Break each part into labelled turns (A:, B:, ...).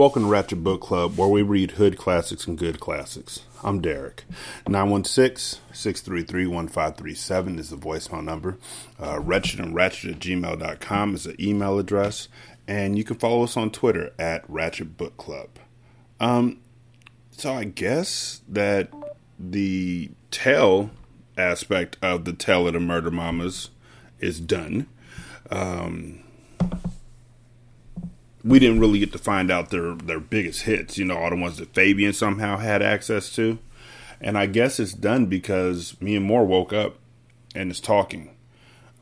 A: Welcome to Ratchet Book Club, where we read hood classics and good classics. I'm Derek. 916 633 1537 is the voicemail number. Uh, Wretched and Ratchet at gmail.com is the email address. And you can follow us on Twitter at Ratchet Book Club. Um, so I guess that the tale aspect of the Tale of the Murder Mamas is done. Um, we didn't really get to find out their their biggest hits. You know, all the ones that Fabian somehow had access to. And I guess it's done because Miamor woke up and is talking.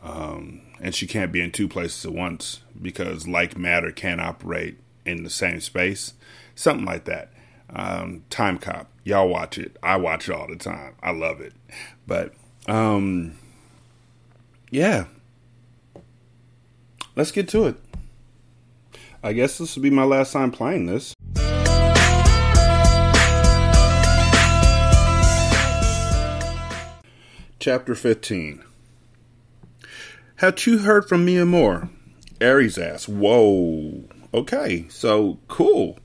A: Um, and she can't be in two places at once because like matter can't operate in the same space. Something like that. Um, Timecop. Y'all watch it. I watch it all the time. I love it. But um, yeah. Let's get to it. I guess this will be my last time playing this. Chapter 15 Had you heard from Miamor? Aries asked, Whoa, okay, so cool.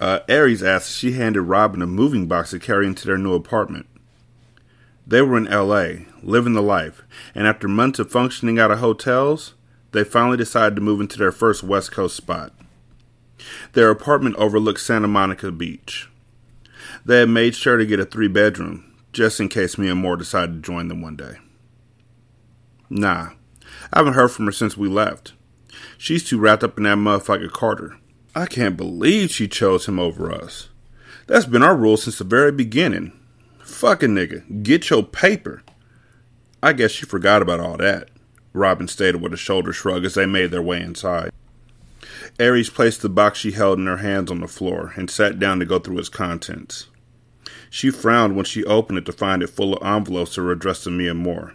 A: Uh, Aries asked she handed Robin a moving box to carry into their new apartment. They were in LA, living the life, and after months of functioning out of hotels, they finally decided to move into their first West Coast spot. Their apartment overlooked Santa Monica Beach. They had made sure to get a three bedroom, just in case Miamor decided to join them one day. Nah, I haven't heard from her since we left. She's too wrapped up in that motherfucker Carter. I can't believe she chose him over us. That's been our rule since the very beginning. Fucking nigga, get your paper. I guess she forgot about all that. Robin stated with a shoulder shrug as they made their way inside. Aries placed the box she held in her hands on the floor and sat down to go through its contents. She frowned when she opened it to find it full of envelopes that were addressed to Miamor.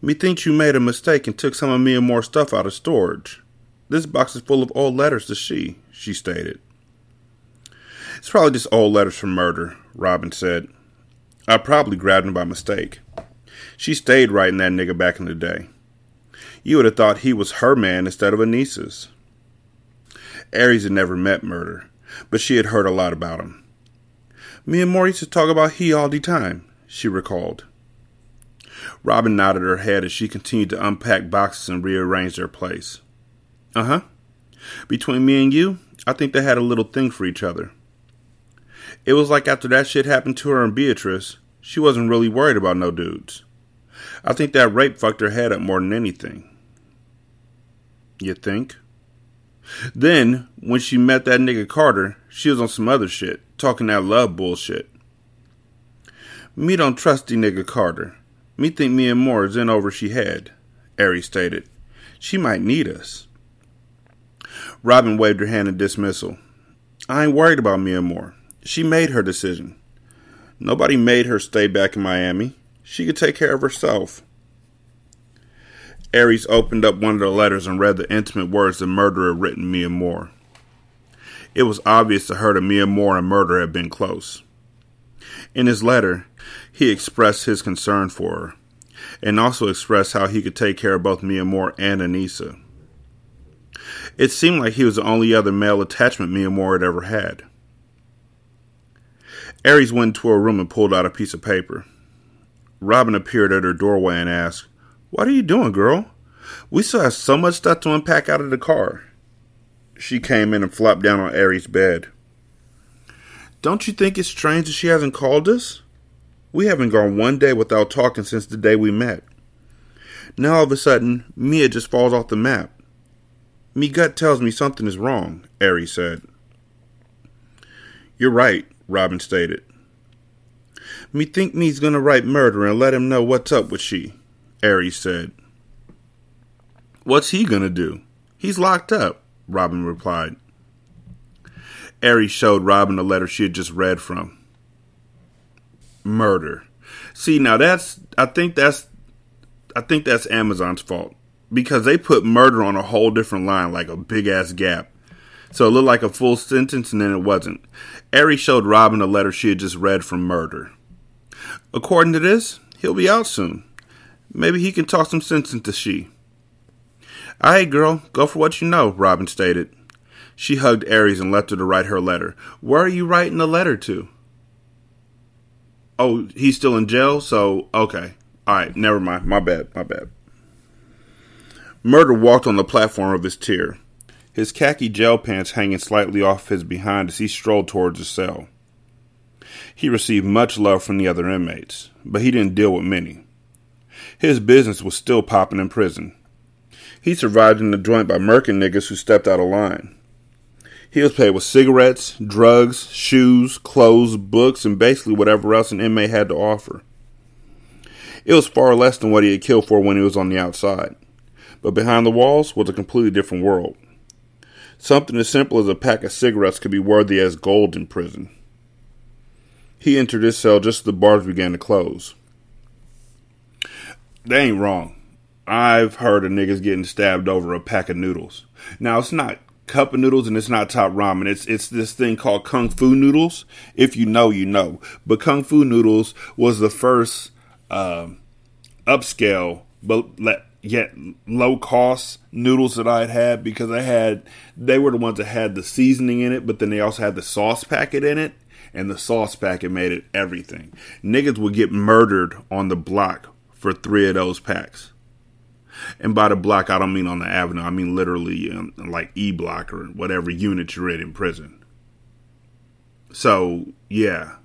A: Methinks you made a mistake and took some of Miamor's stuff out of storage. This box is full of old letters to she, she stated. It's probably just old letters from murder, Robin said. I probably grabbed them by mistake. She stayed writing that nigga back in the day. You would have thought he was her man instead of Anissa's. Aries had never met Murder, but she had heard a lot about him. Miamor used to talk about he all the time, she recalled. Robin nodded her head as she continued to unpack boxes and rearrange their place. Uh huh. Between me and you, I think they had a little thing for each other. It was like after that shit happened to her and Beatrice, she wasn't really worried about no dudes. I think that rape fucked her head up more than anything. You think? Then, when she met that nigga Carter, she was on some other shit, talking that love bullshit. Me don't trust the nigga Carter. Me think Miamor is in over she had, Aries stated. She might need us. Robin waved her hand in dismissal. I ain't worried about Miamor. She made her decision. Nobody made her stay back in Miami. She could take care of herself. Aries opened up one of the letters and read the intimate words the murderer had written Miamor. It was obvious to her that Miamor and murder had been close. In his letter, he expressed his concern for her, and also expressed how he could take care of both Miamor and Anissa. It seemed like he was the only other male attachment Miamor had ever had. Aries went into her room and pulled out a piece of paper. Robin appeared at her doorway and asked, what are you doing, girl? We still have so much stuff to unpack out of the car. She came in and flopped down on Aries' bed. Don't you think it's strange that she hasn't called us? We haven't gone one day without talking since the day we met. Now all of a sudden, Mia just falls off the map. Me gut tells me something is wrong, Aries said. You're right, Robin stated. Me think me's gonna write murder and let him know what's up with she, Aries said. What's he gonna do? He's locked up, Robin replied. Aries showed Robin the letter she had just read from. Murder. See, now that's I think that's I think that's Amazon's fault because they put murder on a whole different line, like a big ass gap. So it looked like a full sentence, and then it wasn't. Aries showed Robin a letter she had just read from Murder. According to this, he'll be out soon. Maybe he can talk some sense into she. All right, girl, go for what you know, Robin stated. She hugged Aries and left her to write her letter. Where are you writing the letter to? Oh, he's still in jail, so okay. All right, never mind. My bad, my bad. Murder walked on the platform of his tier, his khaki jail pants hanging slightly off his behind as he strolled towards the cell. He received much love from the other inmates, but he didn't deal with many. His business was still popping in prison. He survived in the joint by murking niggas who stepped out of line. He was paid with cigarettes, drugs, shoes, clothes, books, and basically whatever else an inmate had to offer. It was far less than what he had killed for when he was on the outside but behind the walls was a completely different world. Something as simple as a pack of cigarettes could be worthy as gold in prison. He entered his cell just as the bars began to close. They ain't wrong. I've heard of niggas getting stabbed over a pack of noodles. Now it's not cup of noodles and it's not top ramen. It's it's this thing called kung fu noodles. If you know, you know. But kung fu noodles was the first uh, upscale, but yet low cost noodles that I had had because I had they were the ones that had the seasoning in it, but then they also had the sauce packet in it, and the sauce packet made it everything. Niggas would get murdered on the block for three of those packs. And by the block, I don't mean on the avenue. I mean literally um, like E block or whatever unit you're in in prison. So yeah,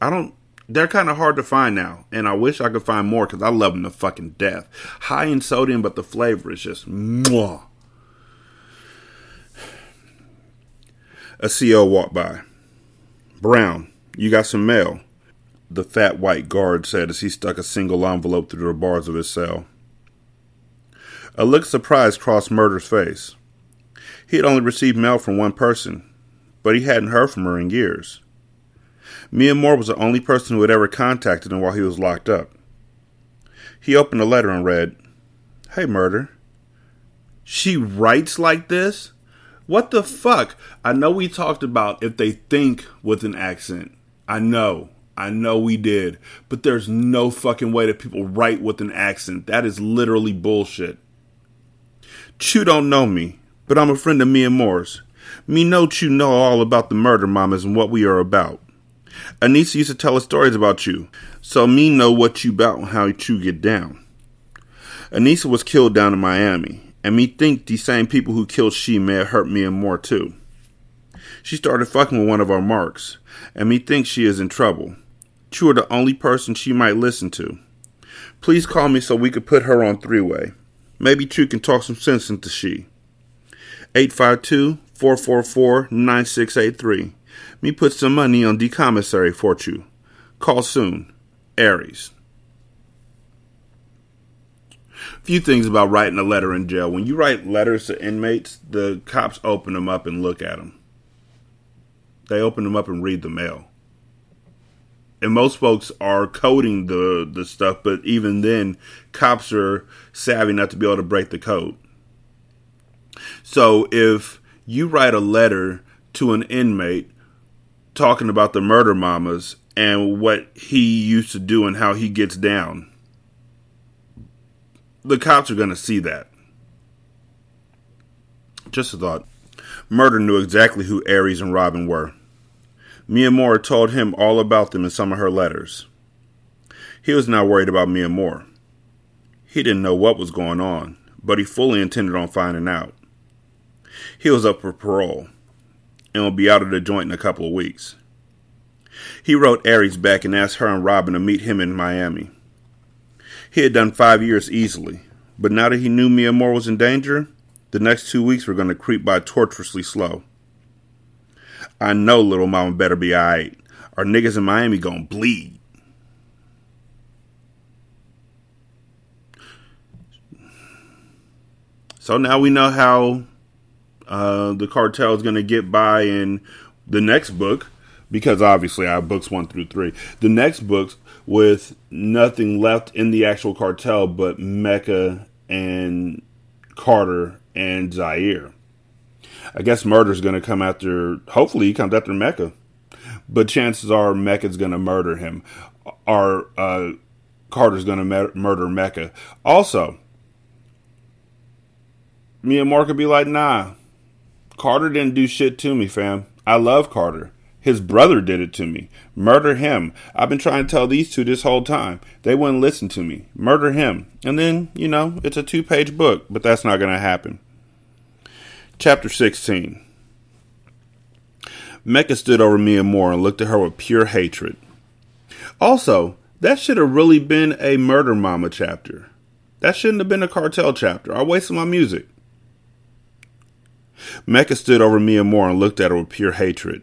A: I don't they're kind of hard to find now, and I wish I could find more because I love them to fucking death. High in sodium, but the flavor is just mwah. A CO walked by. Brown, you got some mail, the fat white guard said as he stuck a single envelope through the bars of his cell. A look of surprise crossed Murder's face. He had only received mail from one person, but he hadn't heard from her in years. Miamor was the only person who had ever contacted him while he was locked up. He opened the letter and read, Hey, Murder. She writes like this? What the fuck? I know we talked about if they think with an accent. I know. I know we did. But there's no fucking way that people write with an accent. That is literally bullshit. Chew don't know me, but I'm a friend of Miamor's. Me know Chew know all about the murder mamas and what we are about. Anissa used to tell us stories about you, so me know what you about and how you get down. Anissa was killed down in Miami, and me think the same people who killed she may have hurt Miamor too. She started fucking with one of our marks, and me think she is in trouble. You are the only person she might listen to. Please call me so we could put her on three way. Maybe True can talk some sense into she. 852 444 9683. Me put some money on the commissary for you. Call soon. Aries. Few things about writing a letter in jail. When you write letters to inmates, the cops open them up and look at them. They open them up and read the mail. And most folks are coding the, the stuff, but even then, cops are savvy enough to be able to break the code. So if you write a letter to an inmate talking about the murder mamas and what he used to do and how he gets down. The cops are going to see that. Just a thought. Murder knew exactly who Aries and Robin were. Miamor told him all about them in some of her letters. He was now worried about Miamor. He didn't know what was going on, but he fully intended on finding out. He was up for parole and will be out of the joint in a couple of weeks. He wrote Aries back and asked her and Robin to meet him in Miami. He had done five years easily, but now that he knew Miamor was in danger, the next two weeks were going to creep by torturously slow. I know little mama better be alright. Our niggas in Miami gonna bleed. So now we know how uh, the cartel is to get by in the next book, because obviously I have books one through three. The next books with nothing left in the actual cartel but Mecca and Carter and Zaire. I guess murder's going to come after. Hopefully, he comes after Mecca, but chances are Mecca's going to murder him. Or uh, Carter's going to murder Mecca. Also, Miamor could be like, nah, Carter didn't do shit to me, fam. I love Carter. His brother did it to me. Murder him. I've been trying to tell these two this whole time. They wouldn't listen to me. Murder him. And then, you know, it's a two page book, but that's not going to happen. Chapter 16 Mecca stood over Miamor and looked at her with pure hatred. Also, that should have really been a Murder Mama chapter. That shouldn't have been a cartel chapter. I wasted my music. Mecca stood over Miamor and looked at her with pure hatred.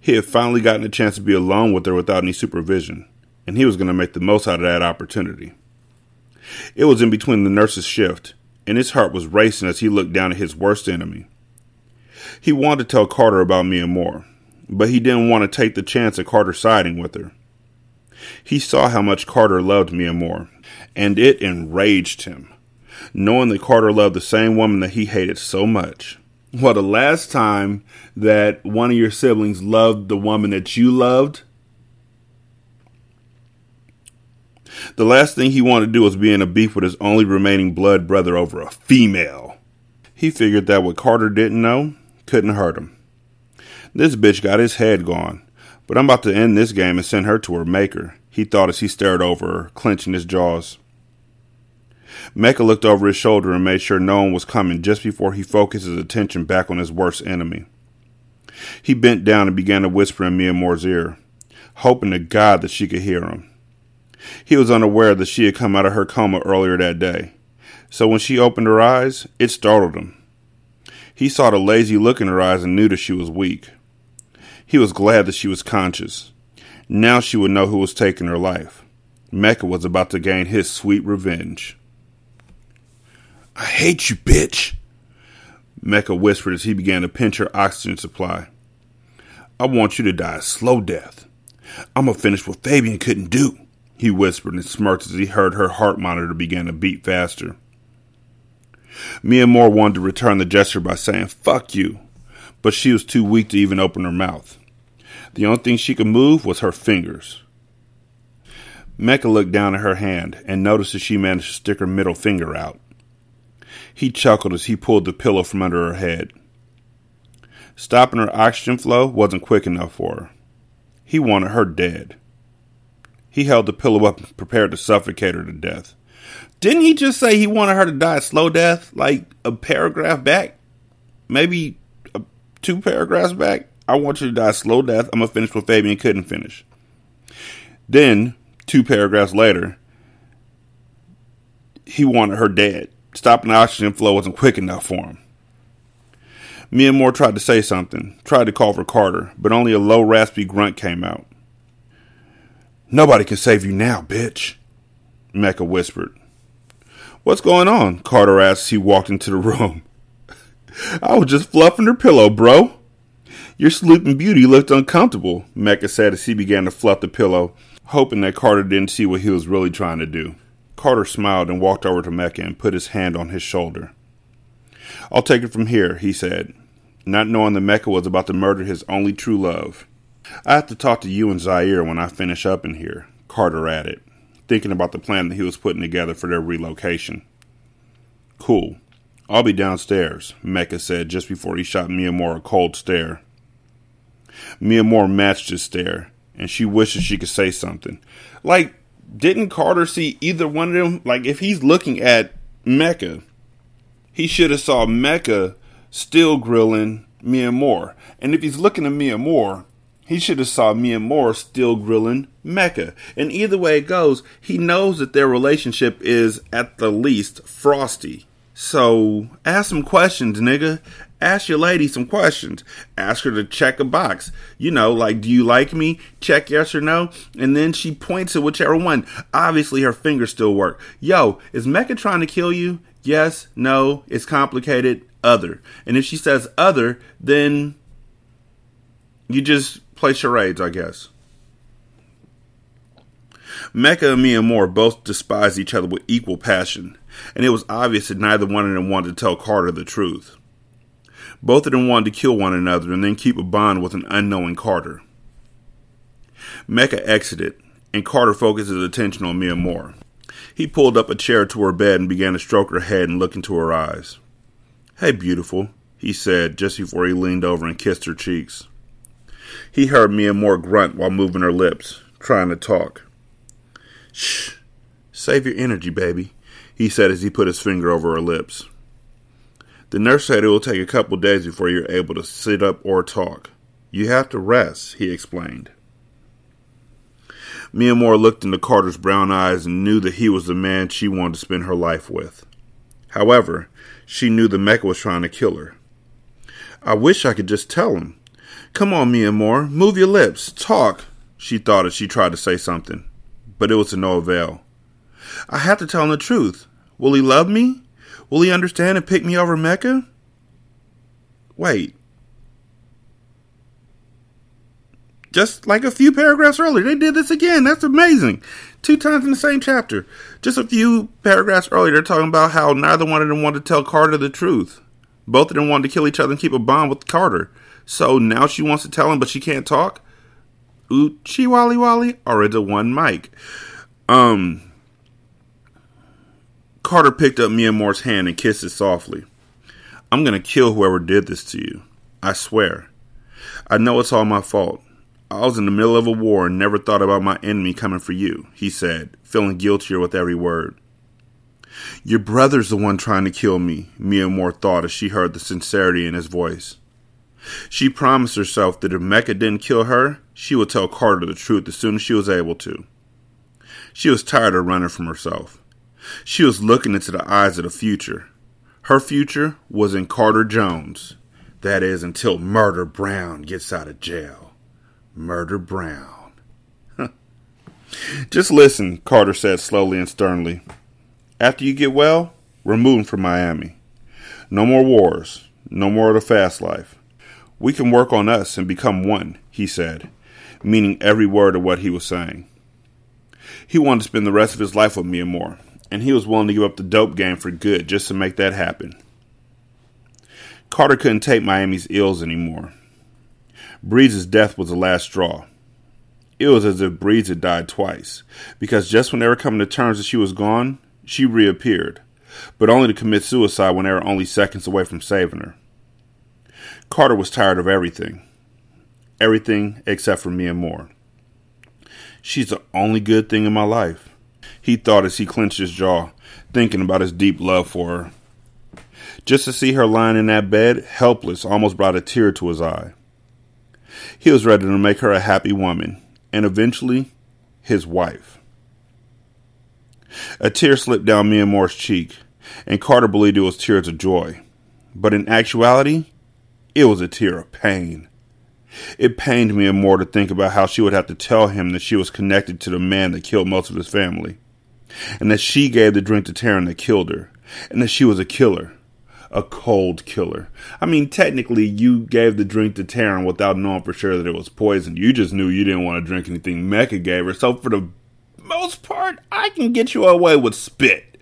A: He had finally gotten a chance to be alone with her without any supervision, and he was going to make the most out of that opportunity. It was in between the nurse's shift, and his heart was racing as he looked down at his worst enemy. He wanted to tell Carter about Miamor, but he didn't want to take the chance of Carter siding with her. He saw how much Carter loved Miamor, and it enraged him, knowing that Carter loved the same woman that he hated so much. Well, the last time that one of your siblings loved the woman that you loved, the last thing he wanted to do was be in a beef with his only remaining blood brother over a female. He figured that what Carter didn't know couldn't hurt him. This bitch got his head gone, but I'm about to end this game and send her to her maker, he thought as he stared over her, clenching his jaws. Mecca looked over his shoulder and made sure no one was coming just before he focused his attention back on his worst enemy. He bent down and began to whisper in Miamor's ear, hoping to God that she could hear him. He was unaware that she had come out of her coma earlier that day, so when she opened her eyes, it startled him. He saw the lazy look in her eyes and knew that she was weak. He was glad that she was conscious. Now she would know who was taking her life. Mecca was about to gain his sweet revenge. I hate you, bitch, Mecca whispered as he began to pinch her oxygen supply. I want you to die a slow death. I'm gonna finish what Fabian couldn't do, he whispered and smirked as he heard her heart monitor begin to beat faster. Miamor wanted to return the gesture by saying, fuck you, but she was too weak to even open her mouth. The only thing she could move was her fingers. Mecca looked down at her hand and noticed that she managed to stick her middle finger out. He chuckled as he pulled the pillow from under her head. Stopping her oxygen flow wasn't quick enough for her. He wanted her dead. He held the pillow up and prepared to suffocate her to death. Didn't he just say he wanted her to die a slow death, like a paragraph back? Maybe two paragraphs back? I want you to die slow death. I'm going to finish what Fabian couldn't finish. Then, two paragraphs later, he wanted her dead. Stopping the oxygen flow wasn't quick enough for him. Miamor tried to say something, tried to call for Carter, but only a low, raspy grunt came out. Nobody can save you now, bitch, Mecca whispered. What's going on? Carter asked as he walked into the room. I was just fluffing her pillow, bro. Your sleeping beauty looked uncomfortable, Mecca said as he began to fluff the pillow, hoping that Carter didn't see what he was really trying to do. Carter smiled and walked over to Mecca and put his hand on his shoulder. I'll take it from here, he said, not knowing that Mecca was about to murder his only true love. I have to talk to you and Zaire when I finish up in here, Carter added, thinking about the plan that he was putting together for their relocation. Cool. I'll be downstairs, Mecca said just before he shot Miamor a cold stare. Miamor matched his stare, and she wishes she could say something. Like, didn't Carter see either one of them? Like, if he's looking at Mecca, he should have saw Mecca still grilling Miamor. And if he's looking at Miamor, he should have saw Miamor still grilling Mecca. And either way it goes, he knows that their relationship is at the least frosty. So ask some questions, nigga. Ask your lady some questions. Ask her to check a box. You know, like, do you like me? Check yes or no. And then she points at whichever one. Obviously, her fingers still work. Yo, is Mecca trying to kill you? Yes, no, it's complicated, other. And if she says other, then you just play charades, I guess. Mecca and Miamor both despised each other with equal passion, and it was obvious that neither one of them wanted to tell Carter the truth. Both of them wanted to kill one another and then keep a bond with an unknowing Carter. Mecca exited, and Carter focused his attention on Miamor. He pulled up a chair to her bed and began to stroke her head and look into her eyes. Hey, beautiful, he said just before he leaned over and kissed her cheeks. He heard Miamor grunt while moving her lips, trying to talk. Shh, save your energy, baby, he said as he put his finger over her lips. The nurse said it will take a couple days before you're able to sit up or talk. You have to rest, he explained. Miamor looked into Carter's brown eyes and knew that he was the man she wanted to spend her life with. However, she knew the Mecca was trying to kill her. I wish I could just tell him. Come on, Miamor, move your lips, talk, she thought as she tried to say something, but it was to no avail. I have to tell him the truth. Will he love me? Will he understand and pick me over Mecca? Wait. Just like a few paragraphs earlier, they did this again. That's amazing. Two times in the same chapter. Just a few paragraphs earlier, they're talking about how neither one of them wanted to tell Carter the truth. Both of them wanted to kill each other and keep a bond with Carter. So now she wants to tell him, but she can't talk. Oochie Wally Wally, or it one mic? Um, Carter picked up Miamor's hand and kissed it softly. I'm going to kill whoever did this to you. I swear. I know it's all my fault. I was in the middle of a war and never thought about my enemy coming for you, he said, feeling guiltier with every word. Your brother's the one trying to kill me, Miamor thought as she heard the sincerity in his voice. She promised herself that if Mecca didn't kill her, she would tell Carter the truth as soon as she was able to. She was tired of running from herself. She was looking into the eyes of the future. Her future was in Carter Jones. That is, until Murder Brown gets out of jail. Murder Brown. Just listen, Carter said slowly and sternly. After you get well, we're moving from Miami. No more wars. No more of the fast life. We can work on us and become one, he said, meaning every word of what he was saying. He wanted to spend the rest of his life with Miamor, and he was willing to give up the dope game for good just to make that happen. Carter couldn't take Miami's ills anymore. Breeze's death was the last straw. It was as if Breeze had died twice, because just when they were coming to terms that she was gone, she reappeared, but only to commit suicide when they were only seconds away from saving her. Carter was tired of everything. Everything except for Miamor. She's the only good thing in my life he thought as he clenched his jaw, thinking about his deep love for her. Just to see her lying in that bed, helpless, almost brought a tear to his eye. He was ready to make her a happy woman, and eventually, his wife. A tear slipped down Miamor's cheek, and Carter believed it was tears of joy. But in actuality, it was a tear of pain. It pained Miamor to think about how she would have to tell him that she was connected to the man that killed most of his family and that she gave the drink to Taryn that killed her, and that she was a killer. A cold killer. I mean, technically, you gave the drink to Taryn without knowing for sure that it was poison. You just knew you didn't want to drink anything Mecca gave her. So, for the most part, I can get you away with spit.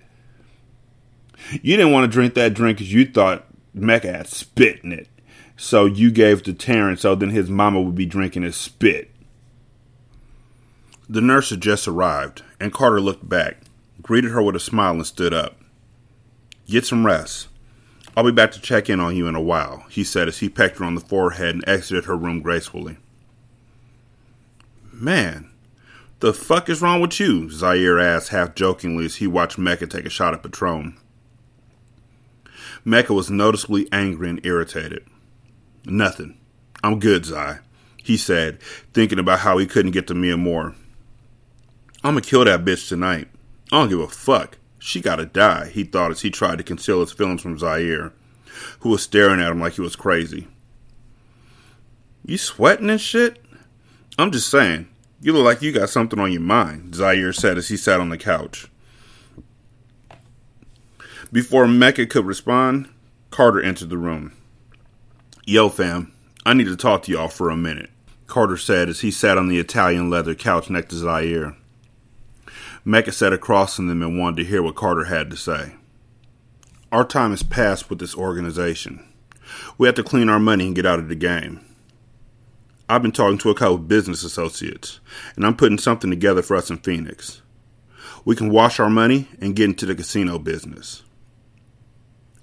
A: You didn't want to drink that drink because you thought Mecca had spit in it. So, you gave to Taryn so then his mama would be drinking his spit. The nurse had just arrived, and Carter looked back, greeted her with a smile, and stood up. Get some rest. I'll be back to check in on you in a while, he said as he pecked her on the forehead and exited her room gracefully. Man, the fuck is wrong with you? Zaire asked half jokingly as he watched Mecca take a shot at Patron. Mecca was noticeably angry and irritated. Nothing. I'm good, Zai, he said, thinking about how he couldn't get to Miamor. I'm gonna kill that bitch tonight. I don't give a fuck. She gotta die, he thought as he tried to conceal his feelings from Zaire, who was staring at him like he was crazy. You sweating and shit? I'm just saying, you look like you got something on your mind, Zaire said as he sat on the couch. Before Mecca could respond, Carter entered the room. Yo, fam, I need to talk to y'all for a minute, Carter said as he sat on the Italian leather couch next to Zaire. Mecca sat across from them and wanted to hear what Carter had to say. Our time has passed with this organization. We have to clean our money and get out of the game. I've been talking to a couple of business associates, and I'm putting something together for us in Phoenix. We can wash our money and get into the casino business.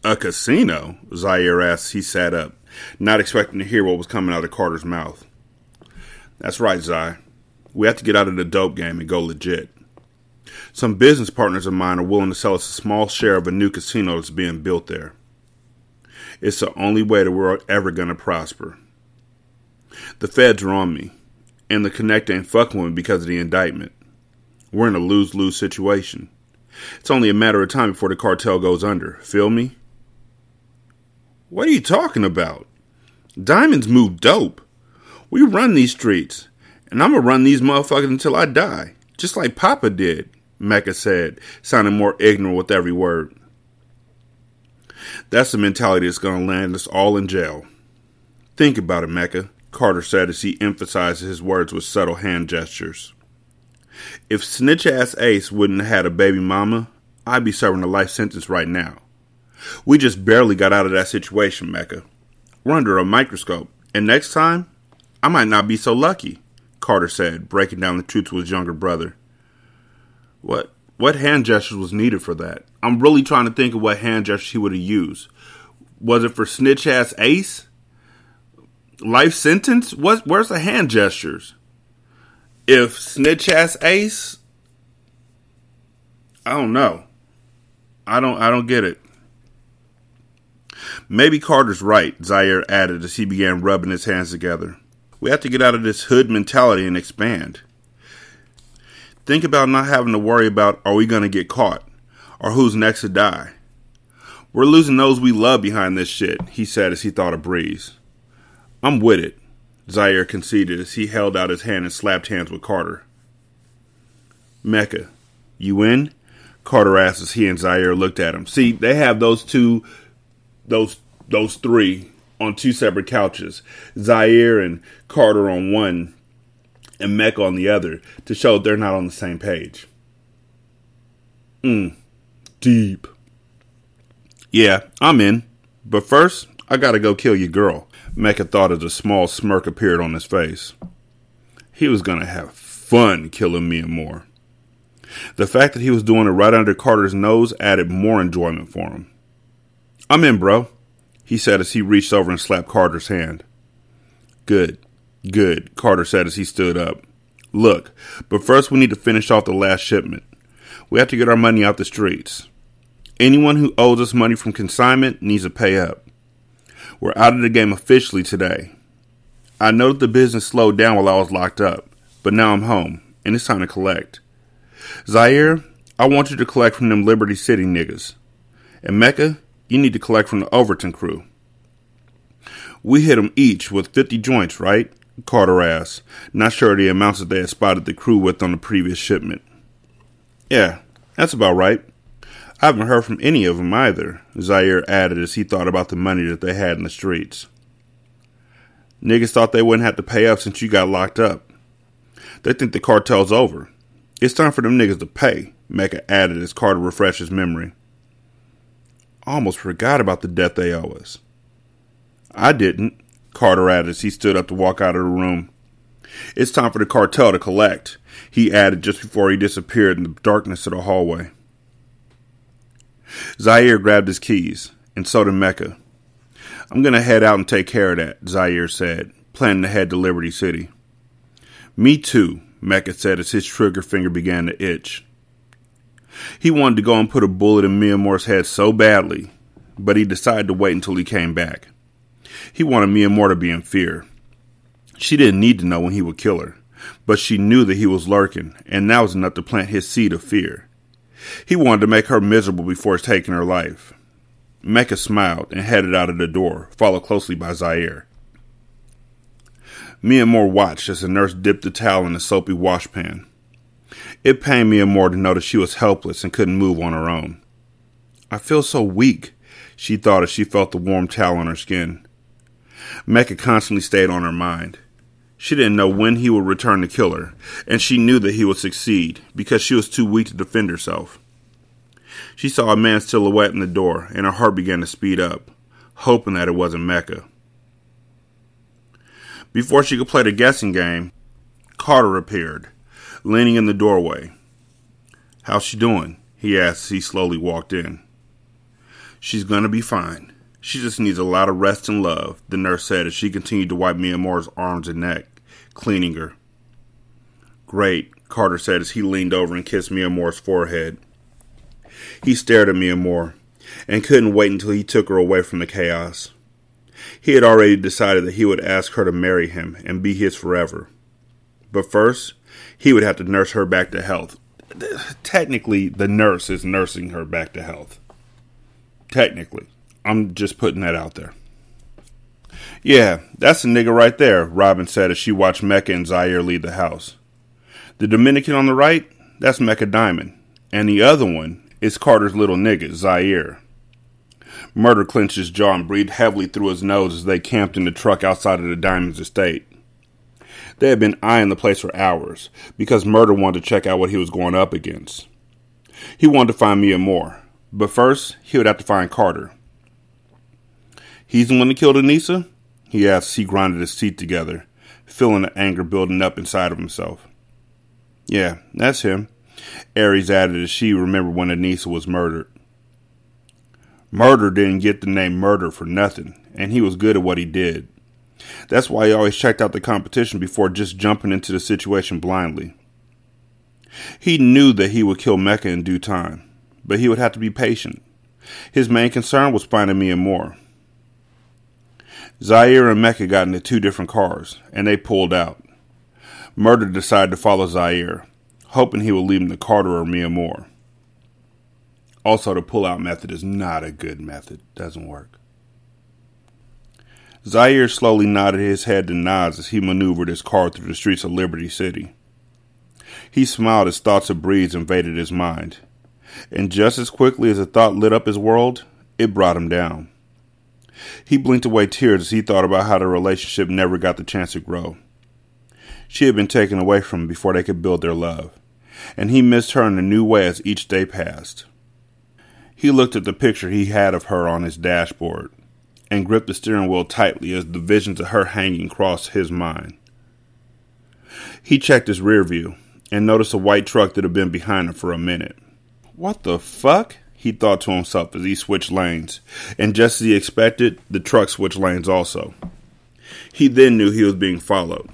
A: A casino? Zaire asked. He sat up, not expecting to hear what was coming out of Carter's mouth. That's right, Zai. We have to get out of the dope game and go legit. Some business partners of mine are willing to sell us a small share of a new casino that's being built there. It's the only way that we're ever going to prosper. The feds are on me, and the Connect ain't fucking with me because of the indictment. We're in a lose lose situation. It's only a matter of time before the cartel goes under. Feel me? What are you talking about? Diamonds move dope. We run these streets, and I'm gonna run these motherfuckers until I die, just like Papa did, Mecca said, sounding more ignorant with every word. That's the mentality that's gonna land us all in jail. Think about it, Mecca. Carter said as he emphasized his words with subtle hand gestures. If snitch ass Ace wouldn't have had a baby mama, I'd be serving a life sentence right now. We just barely got out of that situation, Mecca. We're under a microscope, and next time, I might not be so lucky, Carter said, breaking down the truth to his younger brother. What what hand gestures was needed for that? I'm really trying to think of what hand gestures he would have used. Was it for snitch ass Ace? life sentence? What? Where's the hand gestures? If snitch ass Ace, I don't know. I don't. I don't get it. Maybe Carter's right, Zaire added as he began rubbing his hands together. We have to get out of this hood mentality and expand. Think about not having to worry about are we going to get caught or who's next to die. We're losing those we love behind this shit, he said as he thought of Breeze. I'm with it, Zaire conceded as he held out his hand and slapped hands with Carter. Mecca, you in? Carter asked as he and Zaire looked at him. See, they have those two, those those three on two separate couches. Zaire and Carter on one, and Mecca on the other, to show they're not on the same page. Hmm, deep. Yeah, I'm in. But first, I gotta go kill your girl. Mecca thought as a small smirk appeared on his face. He was to have fun killing Miamor. The fact that he was doing it right under Carter's nose added more enjoyment for him. I'm in, bro, he said as he reached over and slapped Carter's hand. Good, good, Carter said as he stood up. Look, but first we need to finish off the last shipment. We have to get our money out the streets. Anyone who owes us money from consignment needs to pay up. We're out of the game officially today. I know that the business slowed down while I was locked up, but now I'm home, and it's time to collect. Zaire, I want you to collect from them Liberty City niggas. And Mecca, you need to collect from the Overtown crew. We hit them each with 50 joints, right? Carter asked, not sure the amounts that they had spotted the crew with on the previous shipment. Yeah, that's about right. I haven't heard from any of them either, Zaire added as he thought about the money that they had in the streets. Niggas thought they wouldn't have to pay up since you got locked up. They think the cartel's over. It's time for them niggas to pay, Mecca added as Carter refreshed his memory. Almost forgot about the debt they owe us. I didn't, Carter added as he stood up to walk out of the room. It's time for the cartel to collect, he added just before he disappeared in the darkness of the hallway. Zaire grabbed his keys, and so did Mecca. I'm going to head out and take care of that, Zaire said, planning to head to Liberty City. Me too, Mecca said as his trigger finger began to itch. He wanted to go and put a bullet in Miamor's head so badly, but he decided to wait until he came back. He wanted Miamor to be in fear. She didn't need to know when he would kill her, but she knew that he was lurking, and that was enough to plant his seed of fear. He wanted to make her miserable before taking her life. Mecca smiled and headed out of the door, followed closely by Zaire. Miamor watched as the nurse dipped the towel in the soapy washpan. It pained Miamor to know that she was helpless and couldn't move on her own. I feel so weak, she thought as she felt the warm towel on her skin. Mecca constantly stayed on her mind. She didn't know when he would return to kill her, and she knew that he would succeed because she was too weak to defend herself. She saw a man's silhouette in the door, and her heart began to speed up, hoping that it wasn't Mecca. Before she could play the guessing game, Carter appeared, leaning in the doorway. How's she doing? he asked as he slowly walked in. She's gonna be fine. She just needs a lot of rest and love, the nurse said as she continued to wipe Miamor's arms and neck cleaning her. Great, Carter said as he leaned over and kissed Miamor's forehead. He stared at Miamor and couldn't wait until he took her away from the chaos. He had already decided that he would ask her to marry him and be his forever. But first, he would have to nurse her back to health. Technically, the nurse is nursing her back to health. Technically. I'm just putting that out there. Yeah, that's the nigga right there, Robin said as she watched Mecca and Zaire leave the house. The Dominican on the right, that's Mecca Diamond. And the other one is Carter's little nigga, Zaire. Murder clenched his jaw and breathed heavily through his nose as they camped in the truck outside of the Diamond's estate. They had been eyeing the place for hours because Murder wanted to check out what he was going up against. He wanted to find Miamor, but first he would have to find Carter. He's the one that killed Anissa? he asked as he grinded his teeth together, feeling the anger building up inside of himself. Yeah, that's him, Aries added as she remembered when Anissa was murdered. Murder didn't get the name Murder for nothing, and he was good at what he did. That's why he always checked out the competition before just jumping into the situation blindly. He knew that he would kill Mecca in due time, but he would have to be patient. His main concern was finding Miamor. Zaire and Mecca got into two different cars, and they pulled out. Murder decided to follow Zaire, hoping he would leave him to Carter or Miamor. Also, the pull-out method is not a good method. Doesn't work. Zaire slowly nodded his head to nods as he maneuvered his car through the streets of Liberty City. He smiled as thoughts of Breeze invaded his mind, and just as quickly as a thought lit up his world, it brought him down. He blinked away tears as he thought about how the relationship never got the chance to grow. She had been taken away from him before they could build their love, and he missed her in a new way as each day passed. He looked at the picture he had of her on his dashboard and gripped the steering wheel tightly as the visions of her hanging crossed his mind. He checked his rear view and noticed a white truck that had been behind him for a minute. What the fuck? he thought to himself as he switched lanes, and just as he expected, the truck switched lanes also. He then knew he was being followed.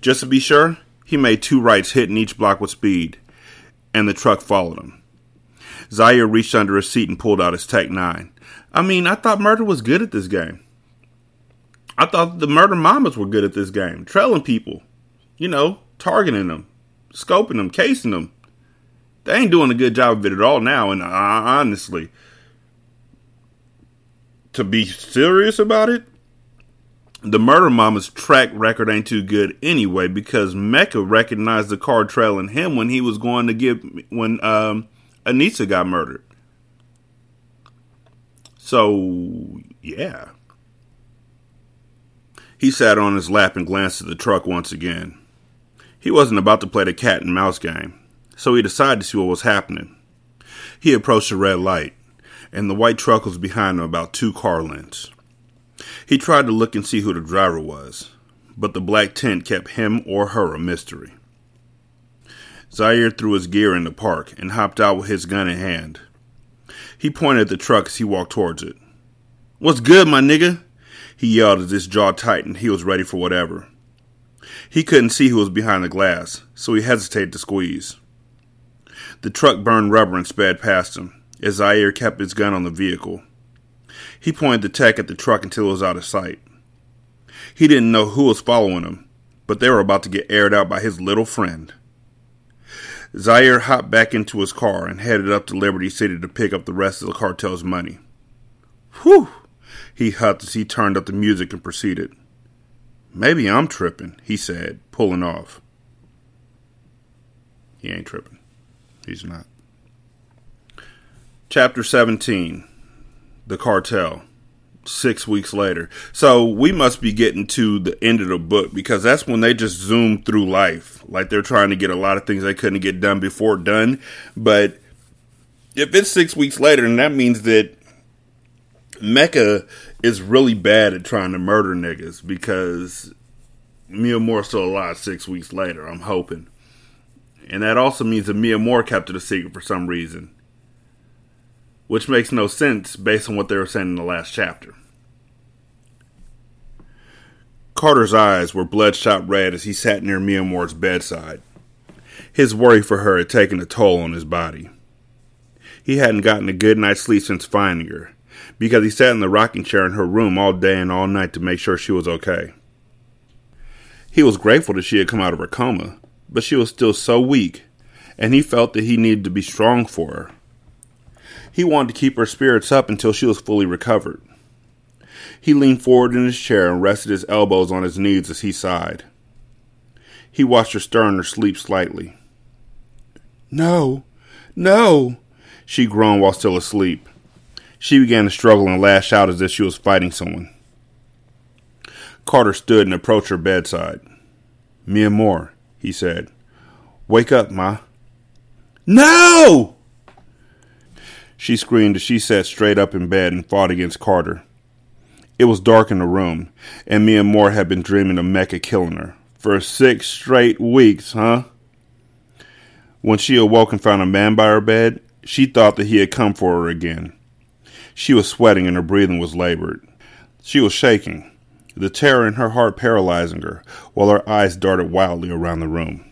A: Just to be sure, he made two rights hitting each block with speed, and the truck followed him. Zaire reached under his seat and pulled out his Tech 9. I mean, I thought murder was good at this game. I thought the murder mamas were good at this game, trailing people, you know, targeting them, scoping them, casing them. They ain't doing a good job of it at all now, and uh, honestly, to be serious about it, the Murder Mama's track record ain't too good anyway because Mecca recognized the car trailing him when he was going to get when um, Anissa got murdered. So, yeah. He sat on his lap and glanced at the truck once again. He wasn't about to play the cat and mouse game so he decided to see what was happening. He approached the red light, and the white truck was behind him about two car lengths. He tried to look and see who the driver was, but the black tent kept him or her a mystery. Zaire threw his gear in the park and hopped out with his gun in hand. He pointed at the truck as he walked towards it. What's good, my nigga? He yelled as his jaw tightened. He was ready for whatever. He couldn't see who was behind the glass, so he hesitated to squeeze. The truck burned rubber and sped past him, as Zaire kept his gun on the vehicle. He pointed the tech at the truck until it was out of sight. He didn't know who was following him, but they were about to get aired out by his little friend. Zaire hopped back into his car and headed up to Liberty City to pick up the rest of the cartel's money. Whew! He huffed as he turned up the music and proceeded. Maybe I'm tripping, he said, pulling off. He ain't tripping. He's not. Chapter 17 The Cartel. Six weeks later. So we must be getting to the end of the book because that's when they just zoom through life. Like they're trying to get a lot of things they couldn't get done before done. But if it's six weeks later, and that means that Mecca is really bad at trying to murder niggas because Miamor's still alive six weeks later, I'm hoping. And that also means that Miamor kept it a secret for some reason. Which makes no sense based on what they were saying in the last chapter. Carter's eyes were bloodshot red as he sat near Miamor's bedside. His worry for her had taken a toll on his body. He hadn't gotten a good night's sleep since finding her, because he sat in the rocking chair in her room all day and all night to make sure she was okay. He was grateful that she had come out of her coma, but she was still so weak, and he felt that he needed to be strong for her. He wanted to keep her spirits up until she was fully recovered. He leaned forward in his chair and rested his elbows on his knees as he sighed. He watched her stir in her sleep slightly. No, no, she groaned while still asleep. She began to struggle and lash out as if she was fighting someone. Carter stood and approached her bedside. Miamor, he said. Wake up, Ma. No! She screamed as she sat straight up in bed and fought against Carter. It was dark in the room, and Miamor had been dreaming of Mecca killing her. For six straight weeks, huh? When she awoke and found a man by her bed, she thought that he had come for her again. She was sweating and her breathing was labored. She was shaking the terror in her heart paralyzing her, while her eyes darted wildly around the room.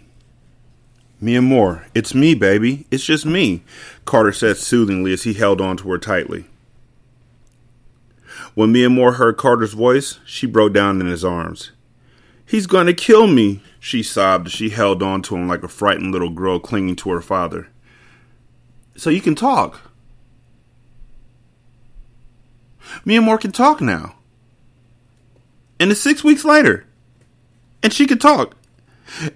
A: Miamor, it's me, baby. It's just me, Carter said soothingly as he held on to her tightly. When Miamor heard Carter's voice, she broke down in his arms. He's going to kill me, she sobbed as she held on to him like a frightened little girl clinging to her father. So you can talk. Miamor can talk now and it's six weeks later, and she can talk.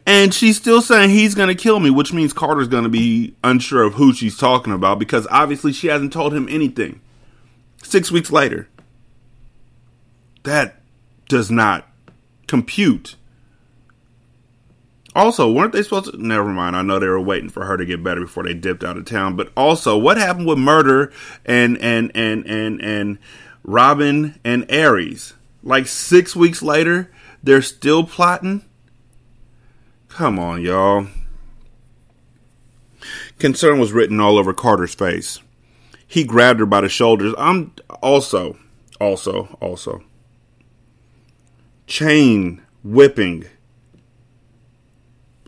A: And she's still saying he's going to kill me, which means Carter's going to be unsure of who she's talking about because obviously she hasn't told him anything. Six weeks later. That does not compute. Also, weren't they supposed to? Never mind. I know they were waiting for her to get better before they dipped out of town. But also, what happened with murder and and and and and Robin and Aries? Like six weeks later, they're still plotting. Come on, y'all. Concern was written all over Carter's face. He grabbed her by the shoulders. I'm also, also, also. Chain whipping.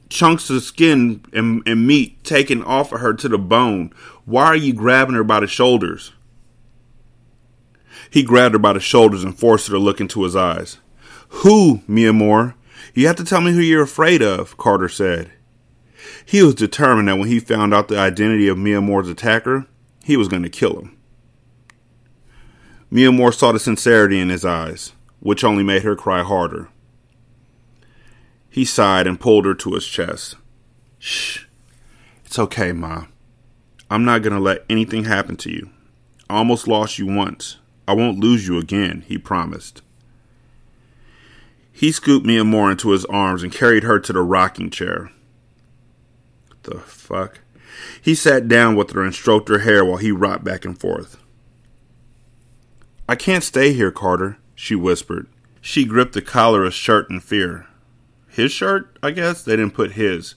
A: Chunks of skin and, and meat taken off of her to the bone. Why are you grabbing her by the shoulders? He grabbed her by the shoulders and forced her to look into his eyes. Who, Miamor? You have to tell me who you're afraid of, Carter said. He was determined that when he found out the identity of Miamor's attacker, he was going to kill him. Miamor saw the sincerity in his eyes, which only made her cry harder. He sighed and pulled her to his chest. Shh. It's okay, Ma. I'm not going to let anything happen to you. I almost lost you once. I won't lose you again, he promised. He scooped Miamor into his arms and carried her to the rocking chair. The fuck? He sat down with her and stroked her hair while he rocked back and forth. I can't stay here, Carter, she whispered. She gripped the collar of his shirt in fear. His shirt, I guess? They didn't put his.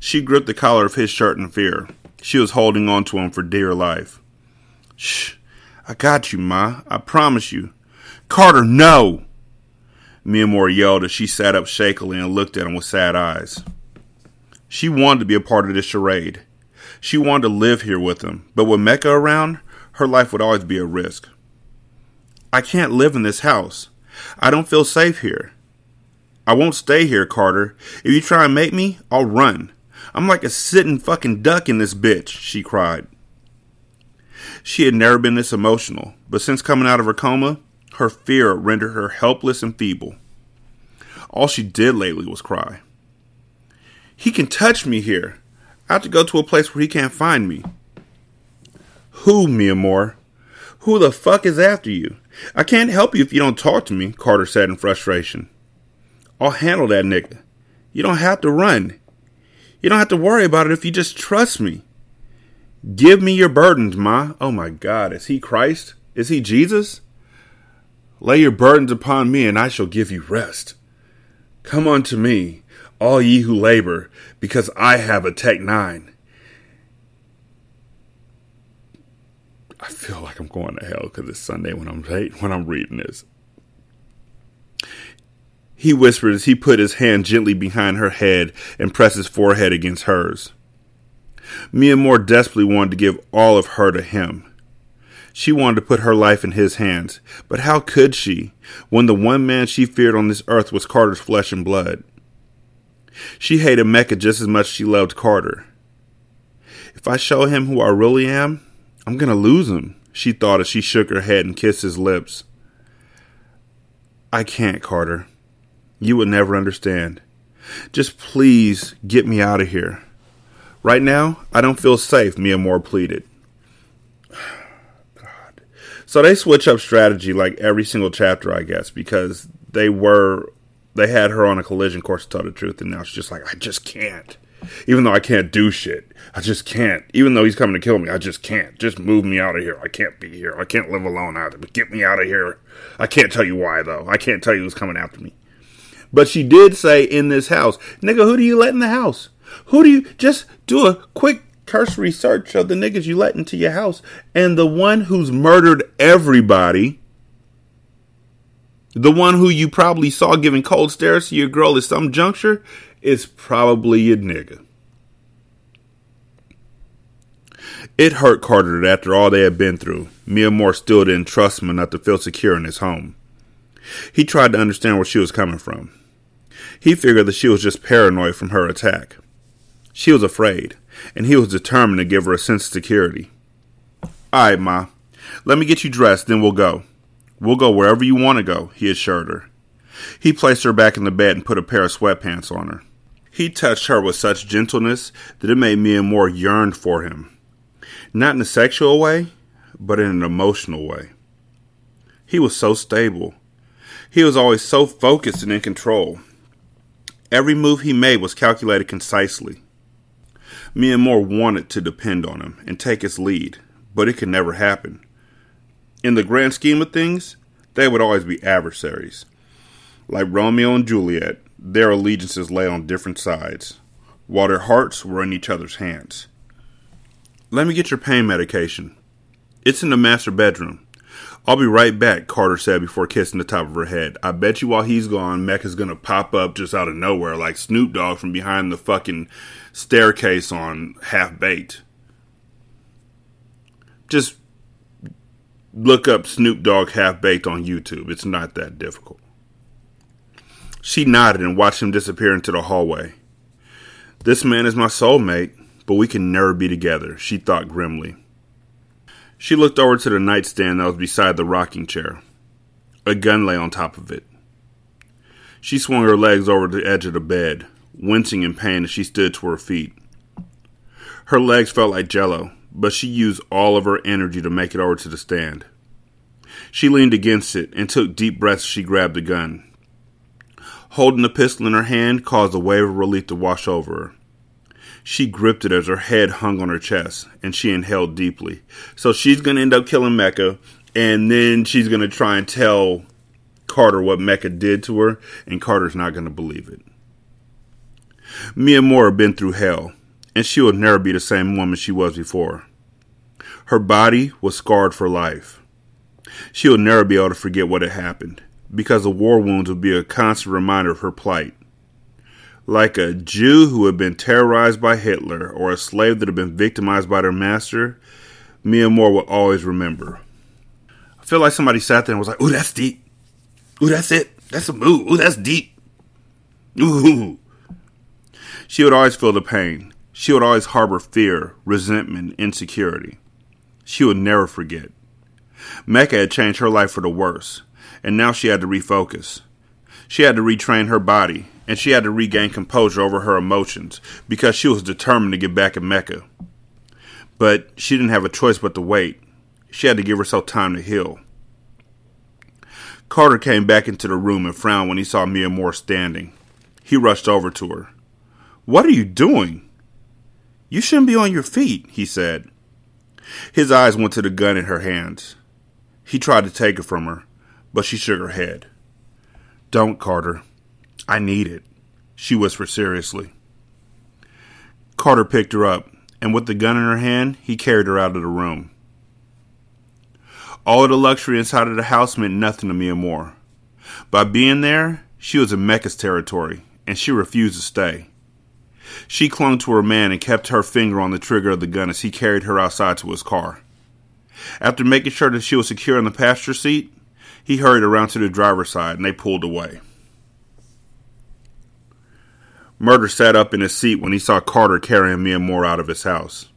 A: She gripped the collar of his shirt in fear. She was holding on to him for dear life. Shh, I got you, Ma. I promise you. Carter, no! Moore yelled as she sat up shakily and looked at him with sad eyes. She wanted to be a part of this charade. She wanted to live here with him, but with Mecca around, her life would always be a risk. I can't live in this house. I don't feel safe here. I won't stay here, Carter. If you try and make me, I'll run. I'm like a sitting fucking duck in this bitch, she cried. She had never been this emotional, but since coming out of her coma, her fear rendered her helpless and feeble. All she did lately was cry. He can touch me here. I have to go to a place where he can't find me. Who, Miamor? Who the fuck is after you? I can't help you if you don't talk to me, Carter said in frustration. I'll handle that nigga. You don't have to run. You don't have to worry about it if you just trust me. Give me your burdens, Ma. Oh my God, is he Christ? Is he Jesus? Lay your burdens upon me, and I shall give you rest. Come unto me, all ye who labor, because I have a Tech 9. I feel like I'm going to hell because it's Sunday when I'm when I'm reading this. He whispered as he put his hand gently behind her head and pressed his forehead against hers. Miamor desperately wanted to give all of her to him. She wanted to put her life in his hands, but how could she when the one man she feared on this earth was Carter's flesh and blood? She hated Mecca just as much as she loved Carter. If I show him who I really am, I'm going to lose him, she thought as she shook her head and kissed his lips. I can't, Carter. You would never understand. Just please get me out of here. Right now, I don't feel safe, Miamor pleaded. So they switch up strategy like every single chapter, I guess, because they were they had her on a collision course to tell the truth, and now she's just like, I just can't. Even though I can't do shit, I just can't. Even though he's coming to kill me, I just can't. Just move me out of here. I can't be here. I can't live alone either. But get me out of here. I can't tell you why though. I can't tell you who's coming after me. But she did say in this house, nigga, who do you let in the house? Who do you just do a quick cursory search of the niggas you let into your house? And the one who's murdered everybody, the one who you probably saw giving cold stares to your girl at some juncture, is probably your nigga. It hurt Carter that after all they had been through, Mia still didn't trust him enough to feel secure in his home. He tried to understand where she was coming from. He figured that she was just paranoid from her attack. She was afraid, and he was determined to give her a sense of security. All right, Ma. Let me get you dressed, then we'll go. We'll go wherever you want to go, he assured her. He placed her back in the bed and put a pair of sweatpants on her. He touched her with such gentleness that it made Miamor yearn for him. Not in a sexual way, but in an emotional way. He was so stable. He was always so focused and in control. Every move he made was calculated concisely. Miamor wanted to depend on him and take his lead, but it could never happen. In the grand scheme of things, they would always be adversaries. Like Romeo and Juliet, their allegiances lay on different sides, while their hearts were in each other's hands. Let me get your pain medication. It's in the master bedroom. I'll be right back, Carter said before kissing the top of her head. I bet you while he's gone, Mecca's gonna pop up just out of nowhere like Snoop Dogg from behind the fucking staircase on Half Baked. Just look up Snoop Dogg Half Baked on YouTube. It's not that difficult. She nodded and watched him disappear into the hallway. This man is my soulmate, but we can never be together, she thought grimly. She looked over to the nightstand that was beside the rocking chair. A gun lay on top of it. She swung her legs over the edge of the bed, wincing in pain as she stood to her feet. Her legs felt like jello, but she used all of her energy to make it over to the stand. She leaned against it and took deep breaths as she grabbed the gun. Holding the pistol in her hand caused a wave of relief to wash over her. She gripped it as her head hung on her chest, and she inhaled deeply. So she's going to end up killing Mecca, and then she's going to try and tell Carter what Mecca did to her, and Carter's not going to believe it. Miamor had been through hell, and she would never be the same woman she was before. Her body was scarred for life. She would never be able to forget what had happened, because the war wounds would be a constant reminder of her plight like a Jew who had been terrorized by Hitler or a slave that had been victimized by their master, Miamor will always remember. I feel like somebody sat there and was like, "Ooh, that's deep. Ooh, that's it. That's a move. Ooh, that's deep. Ooh." She would always feel the pain. She would always harbor fear, resentment, insecurity. She would never forget. Mecca had changed her life for the worse, and now she had to refocus. She had to retrain her body, and she had to regain composure over her emotions because she was determined to get back at Mecca. But she didn't have a choice but to wait. She had to give herself time to heal. Carter came back into the room and frowned when he saw Miamor standing. He rushed over to her. What are you doing? You shouldn't be on your feet, he said. His eyes went to the gun in her hands. He tried to take it from her, but she shook her head. Don't, Carter. I need it, she whispered seriously. Carter picked her up, and with the gun in her hand, he carried her out of the room. All of the luxury inside of the house meant nothing to Miamor. By being there, she was in Mecca's territory, and she refused to stay. She clung to her man and kept her finger on the trigger of the gun as he carried her outside to his car. After making sure that she was secure in the passenger seat, he hurried around to the driver's side and they pulled away. Murder sat up in his seat when he saw Carter carrying Miamor out of his house.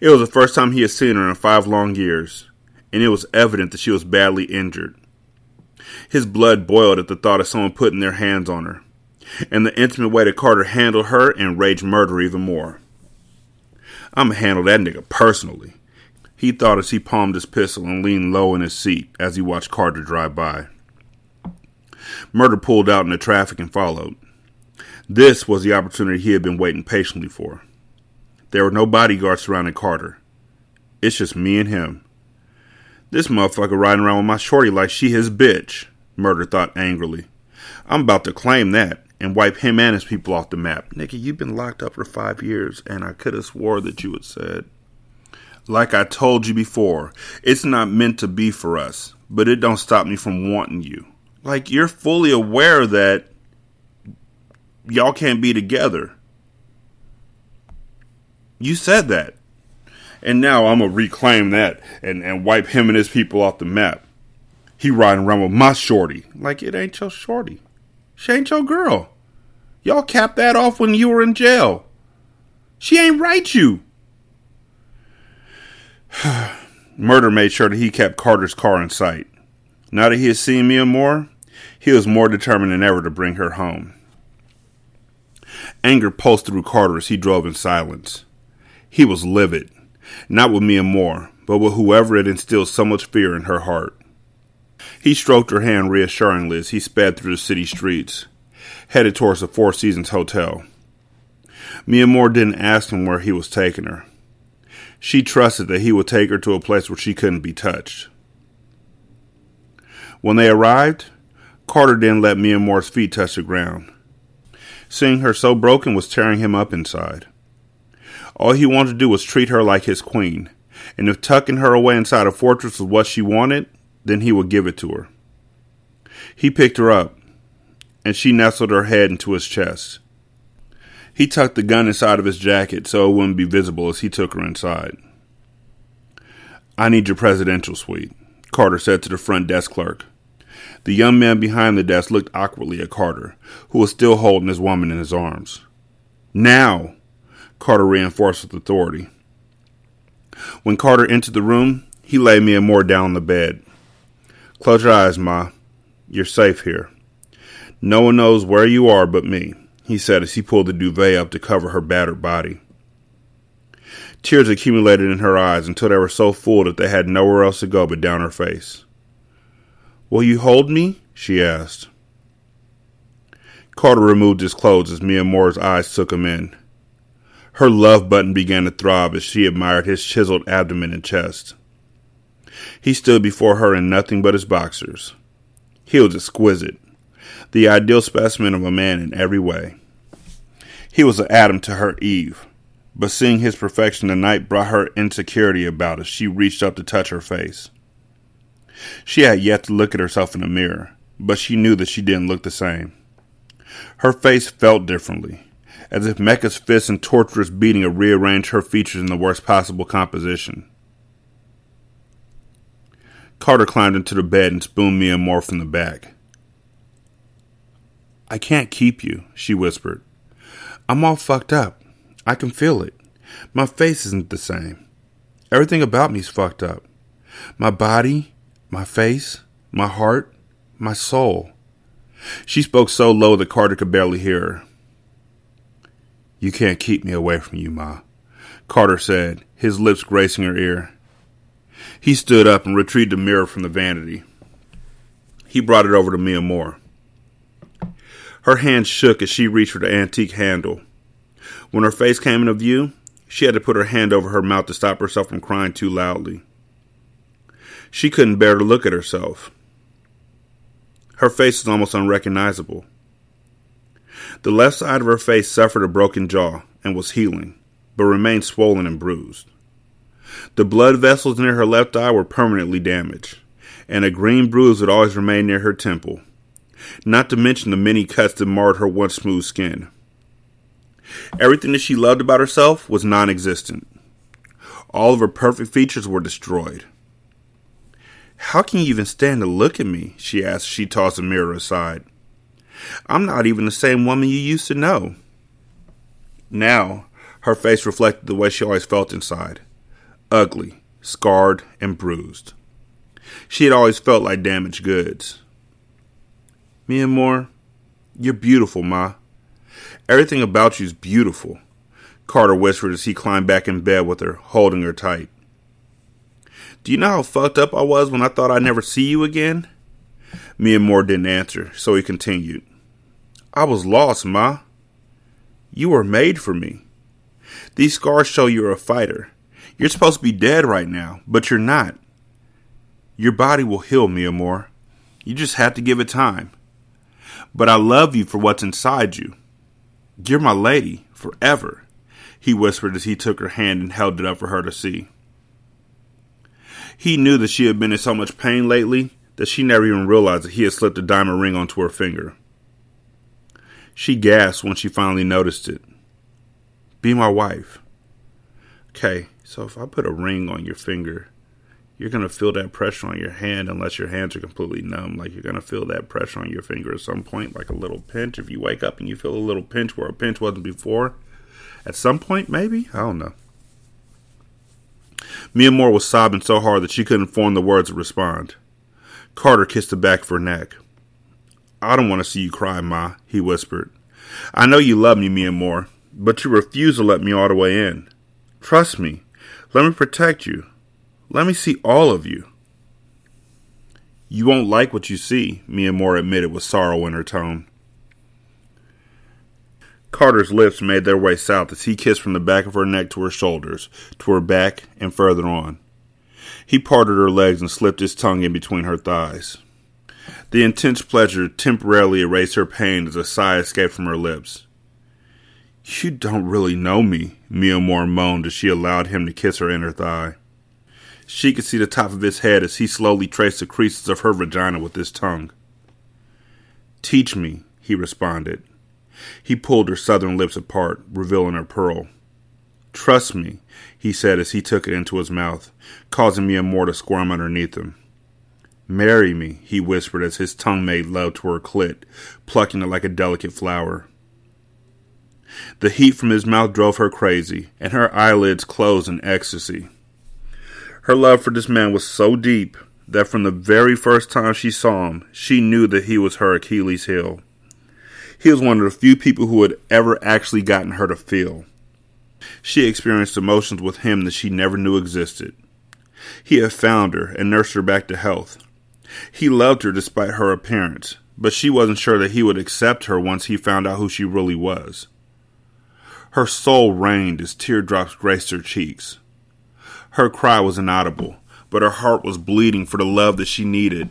A: It was the first time he had seen her in five long years, and it was evident that she was badly injured. His blood boiled at the thought of someone putting their hands on her, and the intimate way that Carter handled her enraged Murder even more. I'm gonna handle that nigga personally, he thought as he palmed his pistol and leaned low in his seat as he watched Carter drive by. Murder pulled out into traffic and followed. This was the opportunity he had been waiting patiently for. There were no bodyguards surrounding Carter. It's just me and him. This motherfucker riding around with my shorty like she his bitch, Murder thought angrily. I'm about to claim that and wipe him and his people off the map. Nikki, you've been locked up for five years, and I could have swore that you had said. Like I told you before, it's not meant to be for us, but it don't stop me from wanting you. Like you're fully aware that y'all can't be together. You said that and now I'm gonna reclaim that and, and wipe him and his people off the map. He riding around with my shorty. Like it ain't your shorty. She ain't your girl. Y'all capped that off when you were in jail. She ain't right you. Murder made sure that he kept Carter's car in sight. Now that he had seen Miamor, he was more determined than ever to bring her home. Anger pulsed through Carter as he drove in silence. He was livid. Not with Miamor, but with whoever had instilled so much fear in her heart. He stroked her hand reassuringly as he sped through the city streets, headed towards the Four Seasons Hotel. Miamor didn't ask him where he was taking her. She trusted that he would take her to a place where she couldn't be touched. When they arrived, Carter didn't let Miamor's feet touch the ground. Seeing her so broken was tearing him up inside. All he wanted to do was treat her like his queen, and if tucking her away inside a fortress was what she wanted, then he would give it to her. He picked her up, and she nestled her head into his chest. He tucked the gun inside of his jacket so it wouldn't be visible as he took her inside. I need your presidential suite, Carter said to the front desk clerk. The young man behind the desk looked awkwardly at Carter, who was still holding his woman in his arms. Now! Carter reinforced with authority. When Carter entered the room, he laid Miamor down on the bed. Close your eyes, Ma. You're safe here. No one knows where you are but me, he said as he pulled the duvet up to cover her battered body. Tears accumulated in her eyes until they were so full that they had nowhere else to go but down her face. Will you hold me? she asked. Carter removed his clothes as Miamor's eyes took him in. Her love button began to throb as she admired his chiseled abdomen and chest. He stood before her in nothing but his boxers. He was exquisite, the ideal specimen of a man in every way. He was an Adam to her Eve, but seeing his perfection tonight brought her insecurity about as she reached up to touch her face. She had yet to look at herself in the mirror, but she knew that she didn't look the same. Her face felt differently, as if Mecca's fists and torturous beating had rearranged her features in the worst possible composition. Carter climbed into the bed and spooned Miamor from the back. I can't keep you, she whispered. I'm all fucked up. I can feel it. My face isn't the same. Everything about me's fucked up. My body, my face, my heart, my soul. She spoke so low that Carter could barely hear her. You can't keep me away from you, Ma, Carter said, his lips gracing her ear. He stood up and retrieved a mirror from the vanity. He brought it over to Miamor. Her hand shook as she reached for the antique handle. When her face came into view, she had to put her hand over her mouth to stop herself from crying too loudly. She couldn't bear to look at herself. Her face was almost unrecognizable. The left side of her face suffered a broken jaw and was healing, but remained swollen and bruised. The blood vessels near her left eye were permanently damaged, and a green bruise would always remain near her temple, not to mention the many cuts that marred her once smooth skin. Everything that she loved about herself was non existent. All of her perfect features were destroyed. How can you even stand to look at me? she asked as she tossed the mirror aside. I'm not even the same woman you used to know. Now, her face reflected the way she always felt inside ugly, scarred, and bruised. She had always felt like damaged goods. Miamor, you're beautiful, Ma. Everything about you's beautiful, Carter whispered as he climbed back in bed with her, holding her tight. Do you know how fucked up I was when I thought I'd never see you again? Miamor didn't answer, so he continued. I was lost, Ma. You were made for me. These scars show you're a fighter. You're supposed to be dead right now, but you're not. Your body will heal, Miamor. You just have to give it time. But I love you for what's inside you. You're my lady, forever, he whispered as he took her hand and held it up for her to see. He knew that she had been in so much pain lately that she never even realized that he had slipped a diamond ring onto her finger. She gasped when she finally noticed it. Be my wife. Okay, so if I put a ring on your finger, you're going to feel that pressure on your hand unless your hands are completely numb. Like you're going to feel that pressure on your finger at some point, like a little pinch. If you wake up and you feel a little pinch where a pinch wasn't before, at some point, maybe? I don't know. Miamor was sobbing so hard that she couldn't form the words to respond. Carter kissed the back of her neck. I don't want to see you cry, Ma, he whispered. I know you love me, Miamor, but you refuse to let me all the way in. Trust me. Let me protect you. Let me see all of you. You won't like what you see, Miamor admitted with sorrow in her tone. Carter's lips made their way south as he kissed from the back of her neck to her shoulders, to her back, and further on. He parted her legs and slipped his tongue in between her thighs. The intense pleasure temporarily erased her pain as a sigh escaped from her lips. You don't really know me, Miamor moaned as she allowed him to kiss her inner thigh. She could see the top of his head as he slowly traced the creases of her vagina with his tongue. Teach me, he responded. He pulled her southern lips apart, revealing her pearl. Trust me, he said as he took it into his mouth, causing Mia to squirm underneath him. Marry me, he whispered as his tongue made love to her clit, plucking it like a delicate flower. The heat from his mouth drove her crazy, and her eyelids closed in ecstasy. Her love for this man was so deep that from the very first time she saw him, she knew that he was her Achilles heel. He was one of the few people who had ever actually gotten her to feel. She experienced emotions with him that she never knew existed. He had found her and nursed her back to health. He loved her despite her appearance, but she wasn't sure that he would accept her once he found out who she really was. Her soul rained as teardrops graced her cheeks. Her cry was inaudible, but her heart was bleeding for the love that she needed,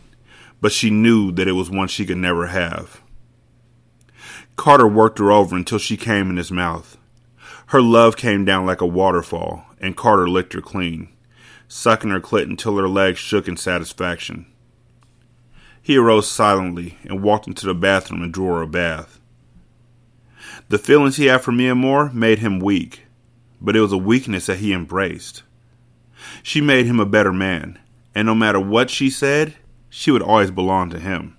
A: but she knew that it was one she could never have. Carter worked her over until she came in his mouth. Her love came down like a waterfall, and Carter licked her clean, sucking her clit until her legs shook in satisfaction. He arose silently and walked into the bathroom and drew her a bath. The feelings he had for Miamor made him weak, but it was a weakness that he embraced. She made him a better man, and no matter what she said, she would always belong to him.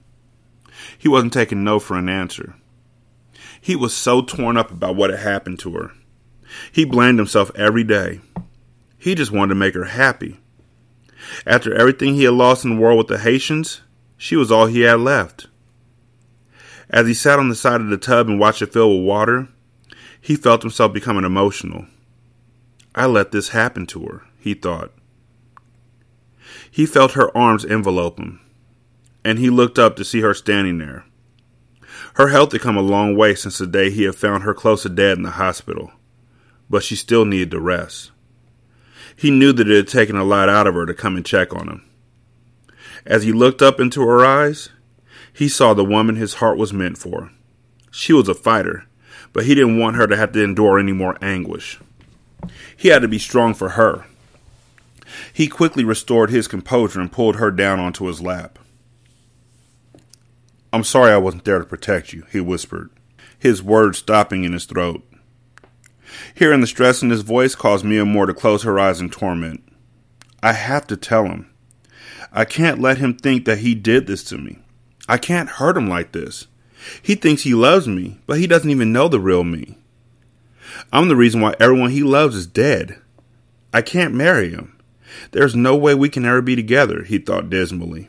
A: He wasn't taking no for an answer. He was so torn up about what had happened to her. He blamed himself every day. He just wanted to make her happy. After everything he had lost in the war with the Haitians, she was all he had left. As he sat on the side of the tub and watched it fill with water, he felt himself becoming emotional. I let this happen to her, he thought. He felt her arms envelope him, and he looked up to see her standing there. Her health had come a long way since the day he had found her close to dead in the hospital, but she still needed to rest. He knew that it had taken a lot out of her to come and check on him. As he looked up into her eyes, he saw the woman his heart was meant for. She was a fighter, but he didn't want her to have to endure any more anguish. He had to be strong for her. He quickly restored his composure and pulled her down onto his lap. I'm sorry I wasn't there to protect you, he whispered, his words stopping in his throat. Hearing the stress in his voice caused Miamor to close her eyes in torment. I have to tell him. I can't let him think that he did this to me. I can't hurt him like this. He thinks he loves me, but he doesn't even know the real me. I'm the reason why everyone he loves is dead. I can't marry him. There's no way we can ever be together, he thought dismally.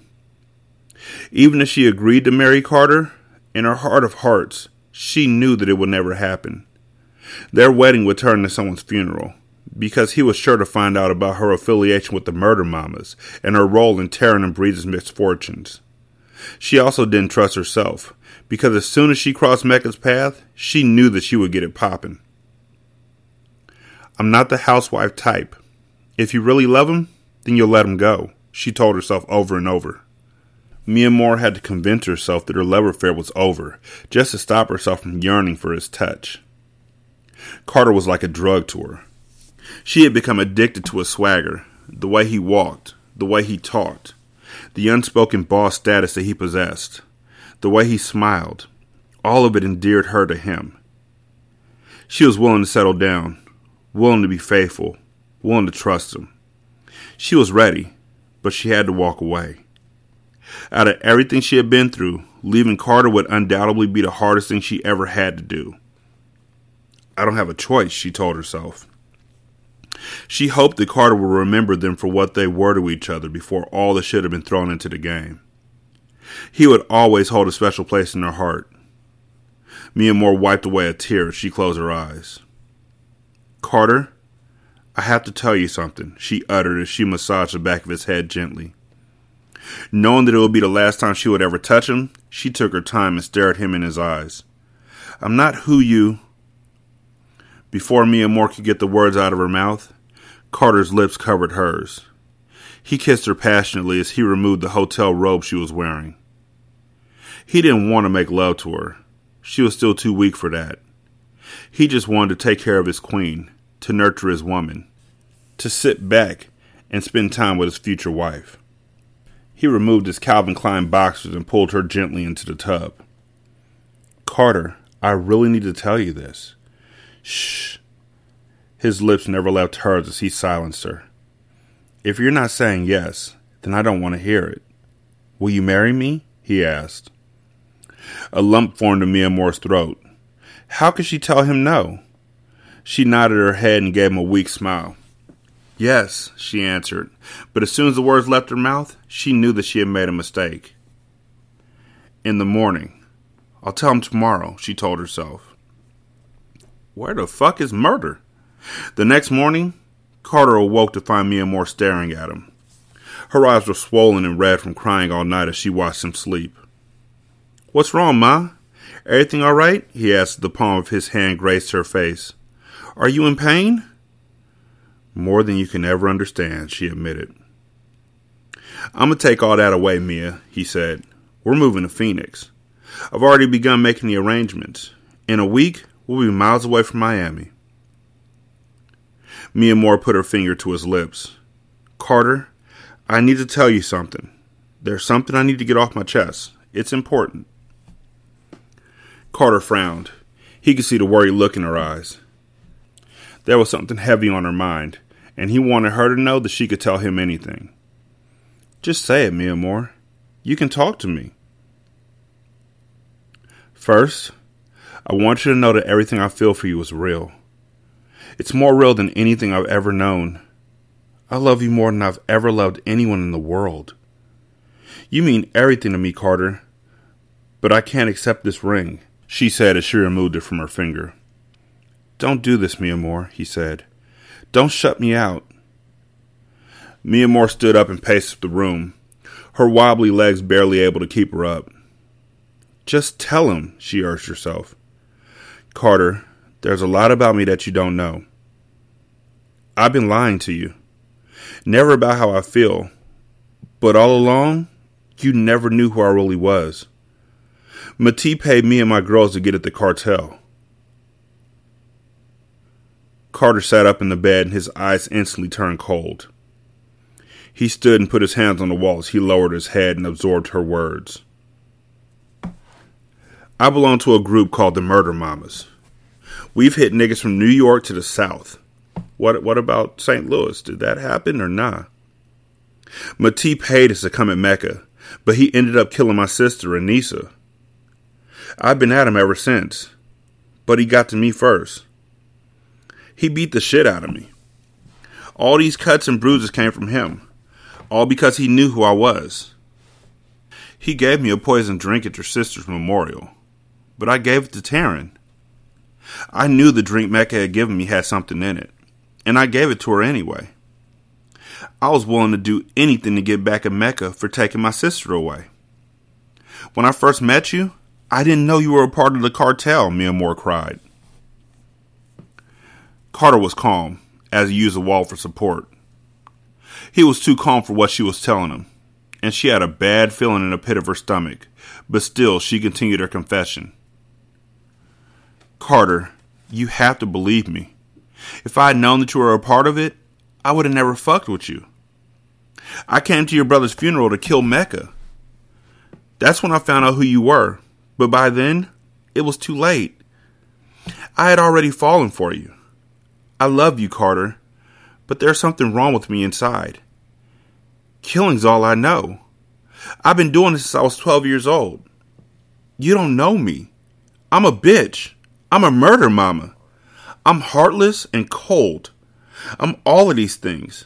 A: Even if she agreed to marry Carter, in her heart of hearts, she knew that it would never happen. Their wedding would turn into someone's funeral, because he was sure to find out about her affiliation with the Murda Mamas and her role in Taryn and Breeze's misfortunes. She also didn't trust herself, because as soon as she crossed Mecca's path, she knew that she would get it popping. I'm not the housewife type. If you really love him, then you'll let him go, she told herself over and over. Miamor had to convince herself that her love affair was over, just to stop herself from yearning for his touch. Carter was like a drug to her. She had become addicted to his swagger, the way he walked, the way he talked, the unspoken boss status that he possessed, the way he smiled. All of it endeared her to him. She was willing to settle down, willing to be faithful, willing to trust him. She was ready, but she had to walk away. Out of everything she had been through, leaving Carter would undoubtedly be the hardest thing she ever had to do. I don't have a choice, she told herself. She hoped that Carter would remember them for what they were to each other before all the shit had been thrown into the game. He would always hold a special place in her heart. Miamor wiped away a tear as she closed her eyes. Carter, I have to tell you something, she uttered as she massaged the back of his head gently. Knowing that it would be the last time she would ever touch him, she took her time and stared him in his eyes. I'm not who you. Before Miamor could get the words out of her mouth, Carter's lips covered hers. He kissed her passionately as he removed the hotel robe she was wearing. He didn't want to make love to her. She was still too weak for that. He just wanted to take care of his queen, to nurture his woman, to sit back and spend time with his future wife. He removed his Calvin Klein boxers and pulled her gently into the tub. Carter, I really need to tell you this. Shh. His lips never left hers as he silenced her. If you're not saying yes, then I don't want to hear it. Will you marry me? he asked. A lump formed in Miamor's throat. How could she tell him no? She nodded her head and gave him a weak smile. Yes, she answered, but as soon as the words left her mouth, she knew that she had made a mistake. In the morning. I'll tell him tomorrow, she told herself. Where the fuck is murder? The next morning, Carter awoke to find Miamor staring at him. Her eyes were swollen and red from crying all night as she watched him sleep. What's wrong, Ma? Everything all right? he asked as the palm of his hand grazed her face. Are you in pain? More than you can ever understand, she admitted. I'm going to take all that away, Mia, he said. We're moving to Phoenix. I've already begun making the arrangements. In a week, we'll be miles away from Miami. Miamor put her finger to his lips. Carter, I need to tell you something. There's something I need to get off my chest. It's important. Carter frowned. He could see the worried look in her eyes. There was something heavy on her mind, and he wanted her to know that she could tell him anything. Just say it, Miamor. You can talk to me. First, I want you to know that everything I feel for you is real. It's more real than anything I've ever known. I love you more than I've ever loved anyone in the world. You mean everything to me, Carter. But I can't accept this ring, she said as she removed it from her finger. Don't do this, Miamor, he said. Don't shut me out. Miamor stood up and paced the room, her wobbly legs barely able to keep her up. Just tell him, she urged herself. Carter, there's a lot about me that you don't know. I've been lying to you. Never about how I feel, but all along, you never knew who I really was. Mati paid me and my girls to get at the cartel. Carter sat up in the bed and his eyes instantly turned cold. He stood and put his hands on the wall as he lowered his head and absorbed her words. I belong to a group called the Murda Mamas. We've hit niggas from New York to the South. What what about St. Louis? Did that happen or nah? Mati paid us to come at Mecca, but he ended up killing my sister, Anissa. I've been at him ever since, but he got to me first. He beat the shit out of me. All these cuts and bruises came from him, all because he knew who I was. He gave me a poison drink at your sister's memorial but I gave it to Taryn. I knew the drink Mecca had given me had something in it, and I gave it to her anyway. I was willing to do anything to get back at Mecca for taking my sister away. When I first met you, I didn't know you were a part of the cartel, Miamor cried. Carter was calm as he used the wall for support. He was too calm for what she was telling him, and she had a bad feeling in the pit of her stomach, but still she continued her confession. Carter, you have to believe me. If I had known that you were a part of it, I would have never fucked with you. I came to your brother's funeral to kill Mecca. That's when I found out who you were, but by then, it was too late. I had already fallen for you. I love you, Carter, but there's something wrong with me inside. Killing's all I know. I've been doing this since I was 12 years old. You don't know me. I'm a bitch. I'm a murder mama. I'm heartless and cold. I'm all of these things,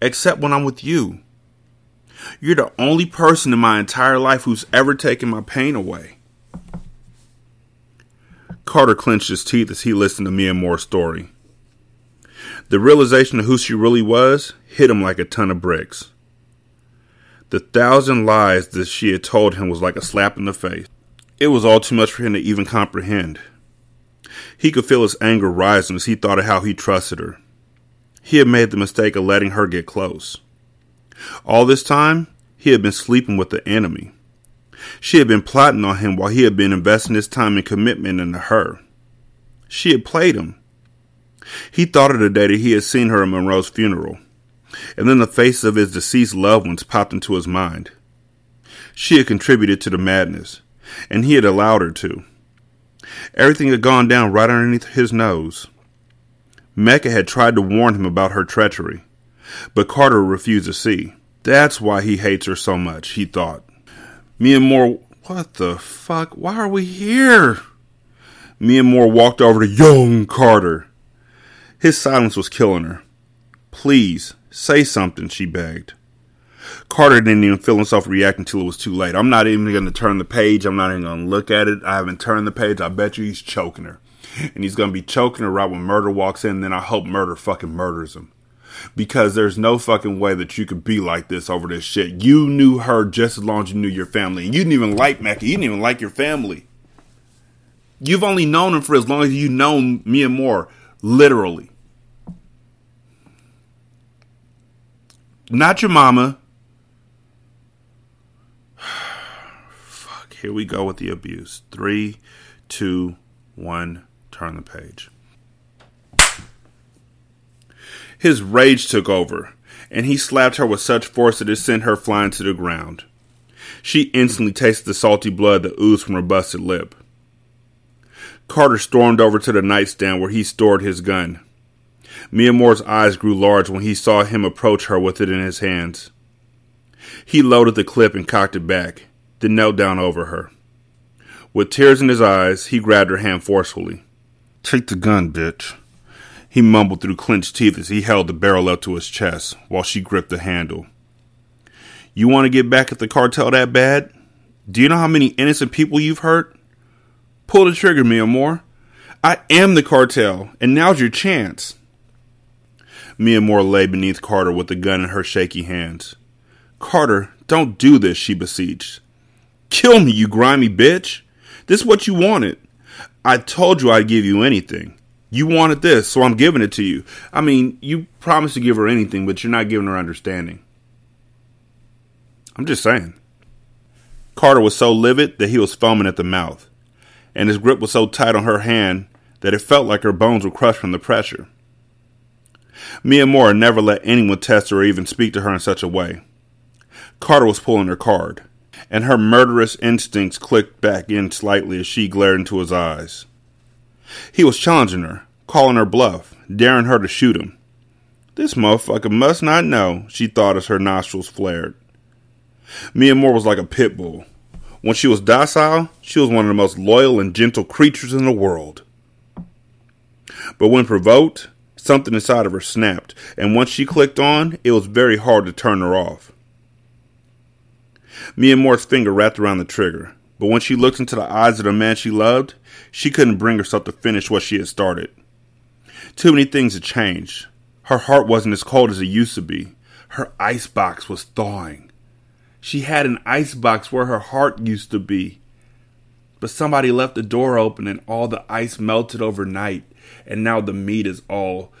A: except when I'm with you. You're the only person in my entire life who's ever taken my pain away. Carter clenched his teeth as he listened to Miamor's story. The realization of who she really was hit him like a ton of bricks. The thousand lies that she had told him was like a slap in the face. It was all too much for him to even comprehend. He could feel his anger rising as he thought of how he trusted her. He had made the mistake of letting her get close. All this time, he had been sleeping with the enemy. She had been plotting on him while he had been investing his time and commitment into her. She had played him. He thought of the day that he had seen her at Monroe's funeral, and then the faces of his deceased loved ones popped into his mind. She had contributed to the madness, and he had allowed her to. Everything had gone down right underneath his nose. Mecca had tried to warn him about her treachery, but Carter refused to see. That's why he hates her so much, he thought. Miamor, what the fuck? Why are we here? Miamor walked over to young Carter. His silence was killing her. Please, say something, she begged. Carter didn't even feel himself react until it was too late. I'm not even going to turn the page. I'm not even going to look at it. I haven't turned the page. I bet you he's choking her. And he's going to be choking her right when murder walks in. Then I hope murder fucking murders him. Because there's no fucking way that you could be like this over this shit. You knew her just as long as you knew your family. And you didn't even like Mecca. You didn't even like your family. You've only known him for as long as you've known Miamor. Literally. Not your mama Here we go with the abuse. Three, two, one, turn the page. His rage took over, and he slapped her with such force that it sent her flying to the ground. She instantly tasted the salty blood that oozed from her busted lip. Carter stormed over to the nightstand where he stored his gun. Miamor's eyes grew large when he saw him approach her with it in his hands. He loaded the clip and cocked it back, then knelt down over her. With tears in his eyes, he grabbed her hand forcefully. Take the gun, bitch. He mumbled through clenched teeth as he held the barrel up to his chest while she gripped the handle. You want to get back at the cartel that bad? Do you know how many innocent people you've hurt? Pull the trigger, Miamor. I am the cartel, and now's your chance. Miamor lay beneath Carter with the gun in her shaky hands. Carter, don't do this, she beseeched. Kill me, you grimy bitch. This is what you wanted. I told you I'd give you anything. You wanted this, so I'm giving it to you. I mean, you promised to give her anything, but you're not giving her understanding. I'm just saying. Carter was so livid that he was foaming at the mouth, and his grip was so tight on her hand that it felt like her bones were crushed from the pressure. Miamor never let anyone test her or even speak to her in such a way. Carter was pulling her card, and her murderous instincts clicked back in slightly as she glared into his eyes. He was challenging her, calling her bluff, daring her to shoot him. This motherfucker must not know, she thought as her nostrils flared. Miamor was like a pit bull. When she was docile, she was one of the most loyal and gentle creatures in the world. But when provoked, something inside of her snapped, and once she clicked on, it was very hard to turn her off. Miamor's finger wrapped around the trigger, but when she looked into the eyes of the man she loved, she couldn't bring herself to finish what she had started. Too many things had changed. Her heart wasn't as cold as it used to be. Her icebox was thawing. She had an icebox where her heart used to be. But somebody left the door open and all the ice melted overnight, and now the meat is all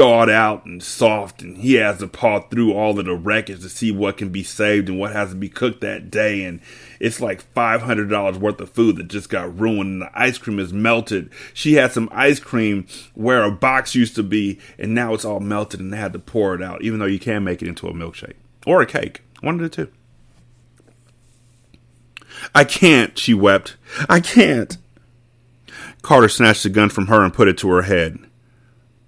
A: thawed out and soft, and he has to paw through all of the wreckage to see what can be saved and what has to be cooked that day. And it's like five hundred dollars worth of food that just got ruined, and the ice cream is melted. She had some ice cream where a box used to be, and now it's all melted, and they had to pour it out. Even though you can make it into a milkshake or a cake, one of the two. I can't, she wept. I can't. Carter snatched the gun from her and put it to her head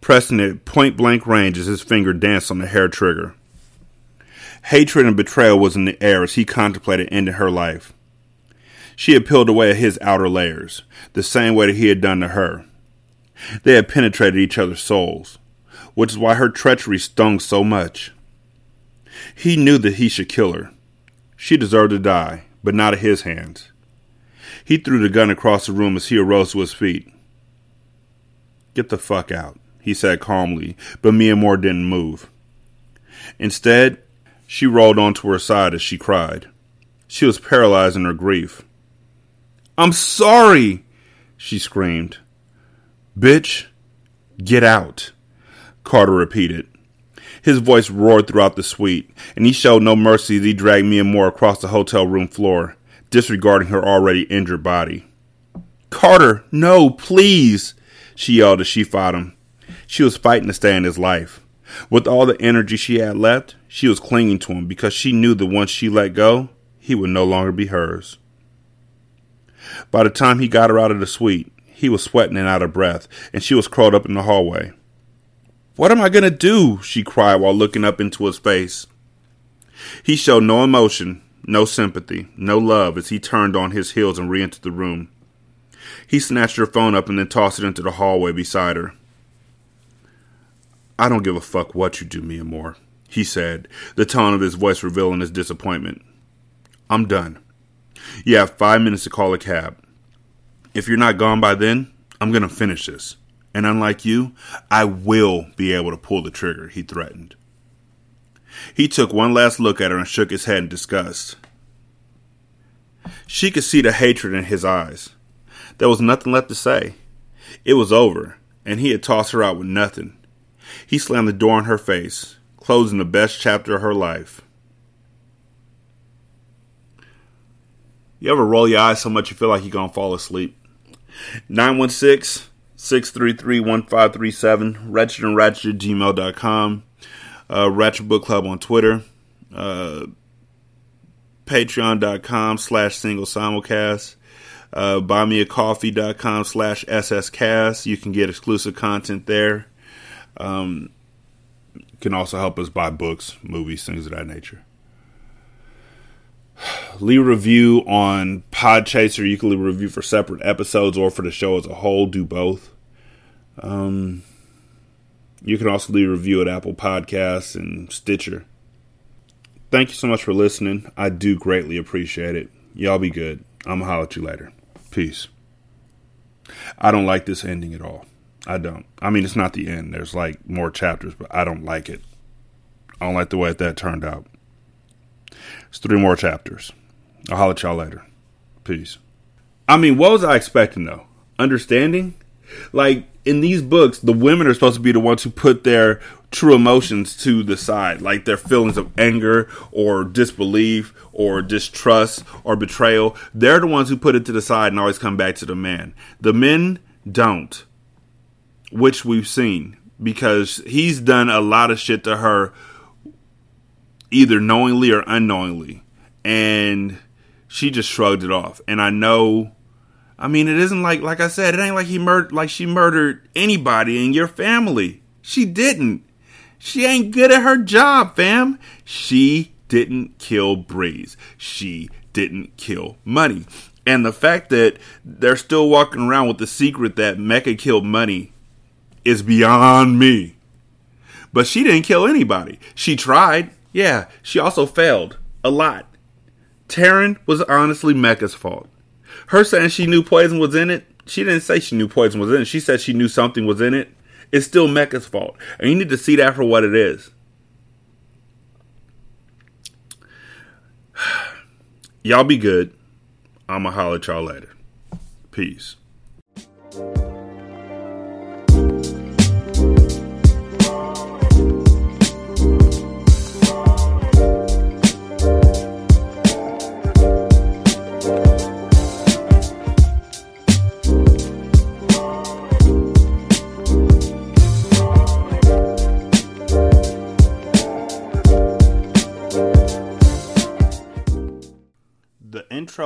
A: pressing at point blank range as his finger danced on the hair trigger. Hatred and betrayal was in the air as he contemplated ending her life. She had peeled away at his outer layers, the same way that he had done to her. They had penetrated each other's souls, which is why her treachery stung so much. He knew that he should kill her. She deserved to die, but not at his hands. He threw the gun across the room as he arose to his feet. Get the fuck out he said calmly, but Miamor didn't move. Instead, she rolled onto her side as she cried. She was paralyzed in her grief. I'm sorry, she screamed. Bitch, get out, Carter repeated. His voice roared throughout the suite, and he showed no mercy as he dragged Miamor across the hotel room floor, disregarding her already injured body. Carter, no, please, she yelled as she fought him. She was fighting to stay in his life. With all the energy she had left, she was clinging to him because she knew that once she let go, he would no longer be hers. By the time he got her out of the suite, he was sweating and out of breath, and she was curled up in the hallway. What am I going to do? she cried while looking up into his face. He showed no emotion, no sympathy, no love as he turned on his heels and re entered the room. He snatched her phone up and then tossed it into the hallway beside her. I don't give a fuck what you do, Miamor, he said, the tone of his voice revealing his disappointment. I'm done. You have five minutes to call a cab. If you're not gone by then, I'm going to finish this. And unlike you, I will be able to pull the trigger, he threatened. He took one last look at her and shook his head in disgust. She could see the hatred in his eyes. There was nothing left to say. It was over, and he had tossed her out with nothing. He slammed the door in her face, closing the best chapter of her life. You ever roll your eyes so much you feel like you're going to fall asleep? 916 633 1537, Ratchet and Ratchet gmail.com, uh, Ratchet Book Club on Twitter, uh, patreon.com slash single simulcast, uh, buymeacoffee.com slash sscast. You can get exclusive content there. Um, can also help us buy books, movies, things of that nature. Leave a review on Podchaser. You can leave a review for separate episodes or for the show as a whole. Do both. Um, you can also leave a review at Apple Podcasts and Stitcher. Thank you so much for listening. I do greatly appreciate it. Y'all be good. I'm going to holler at you later. Peace. I don't like this ending at all. I don't. I mean, it's not the end. There's like more chapters, but I don't like it. I don't like the way that turned out. It's three more chapters. I'll holler at y'all later. Peace. I mean, what was I expecting though? Understanding? Like in these books, the women are supposed to be the ones who put their true emotions to the side, like their feelings of anger or disbelief or distrust or betrayal. They're the ones who put it to the side and always come back to the man. The men don't, which we've seen because he's done a lot of shit to her either knowingly or unknowingly. And she just shrugged it off. And I know I mean, it isn't like like I said, it ain't like he murdered like she murdered anybody in your family. She didn't. She ain't good at her job, fam. She didn't kill Breeze. She didn't kill Money. And the fact that they're still walking around with the secret that Mecca killed Money is beyond me. But she didn't kill anybody. She tried. Yeah, she also failed a lot. Taryn was honestly Mecca's fault. Her saying she knew poison was in it, she didn't say she knew poison was in it. She said she knew something was in it. It's still Mecca's fault. And you need to see that for what it is. Y'all be good. I'ma holler at y'all later. Peace.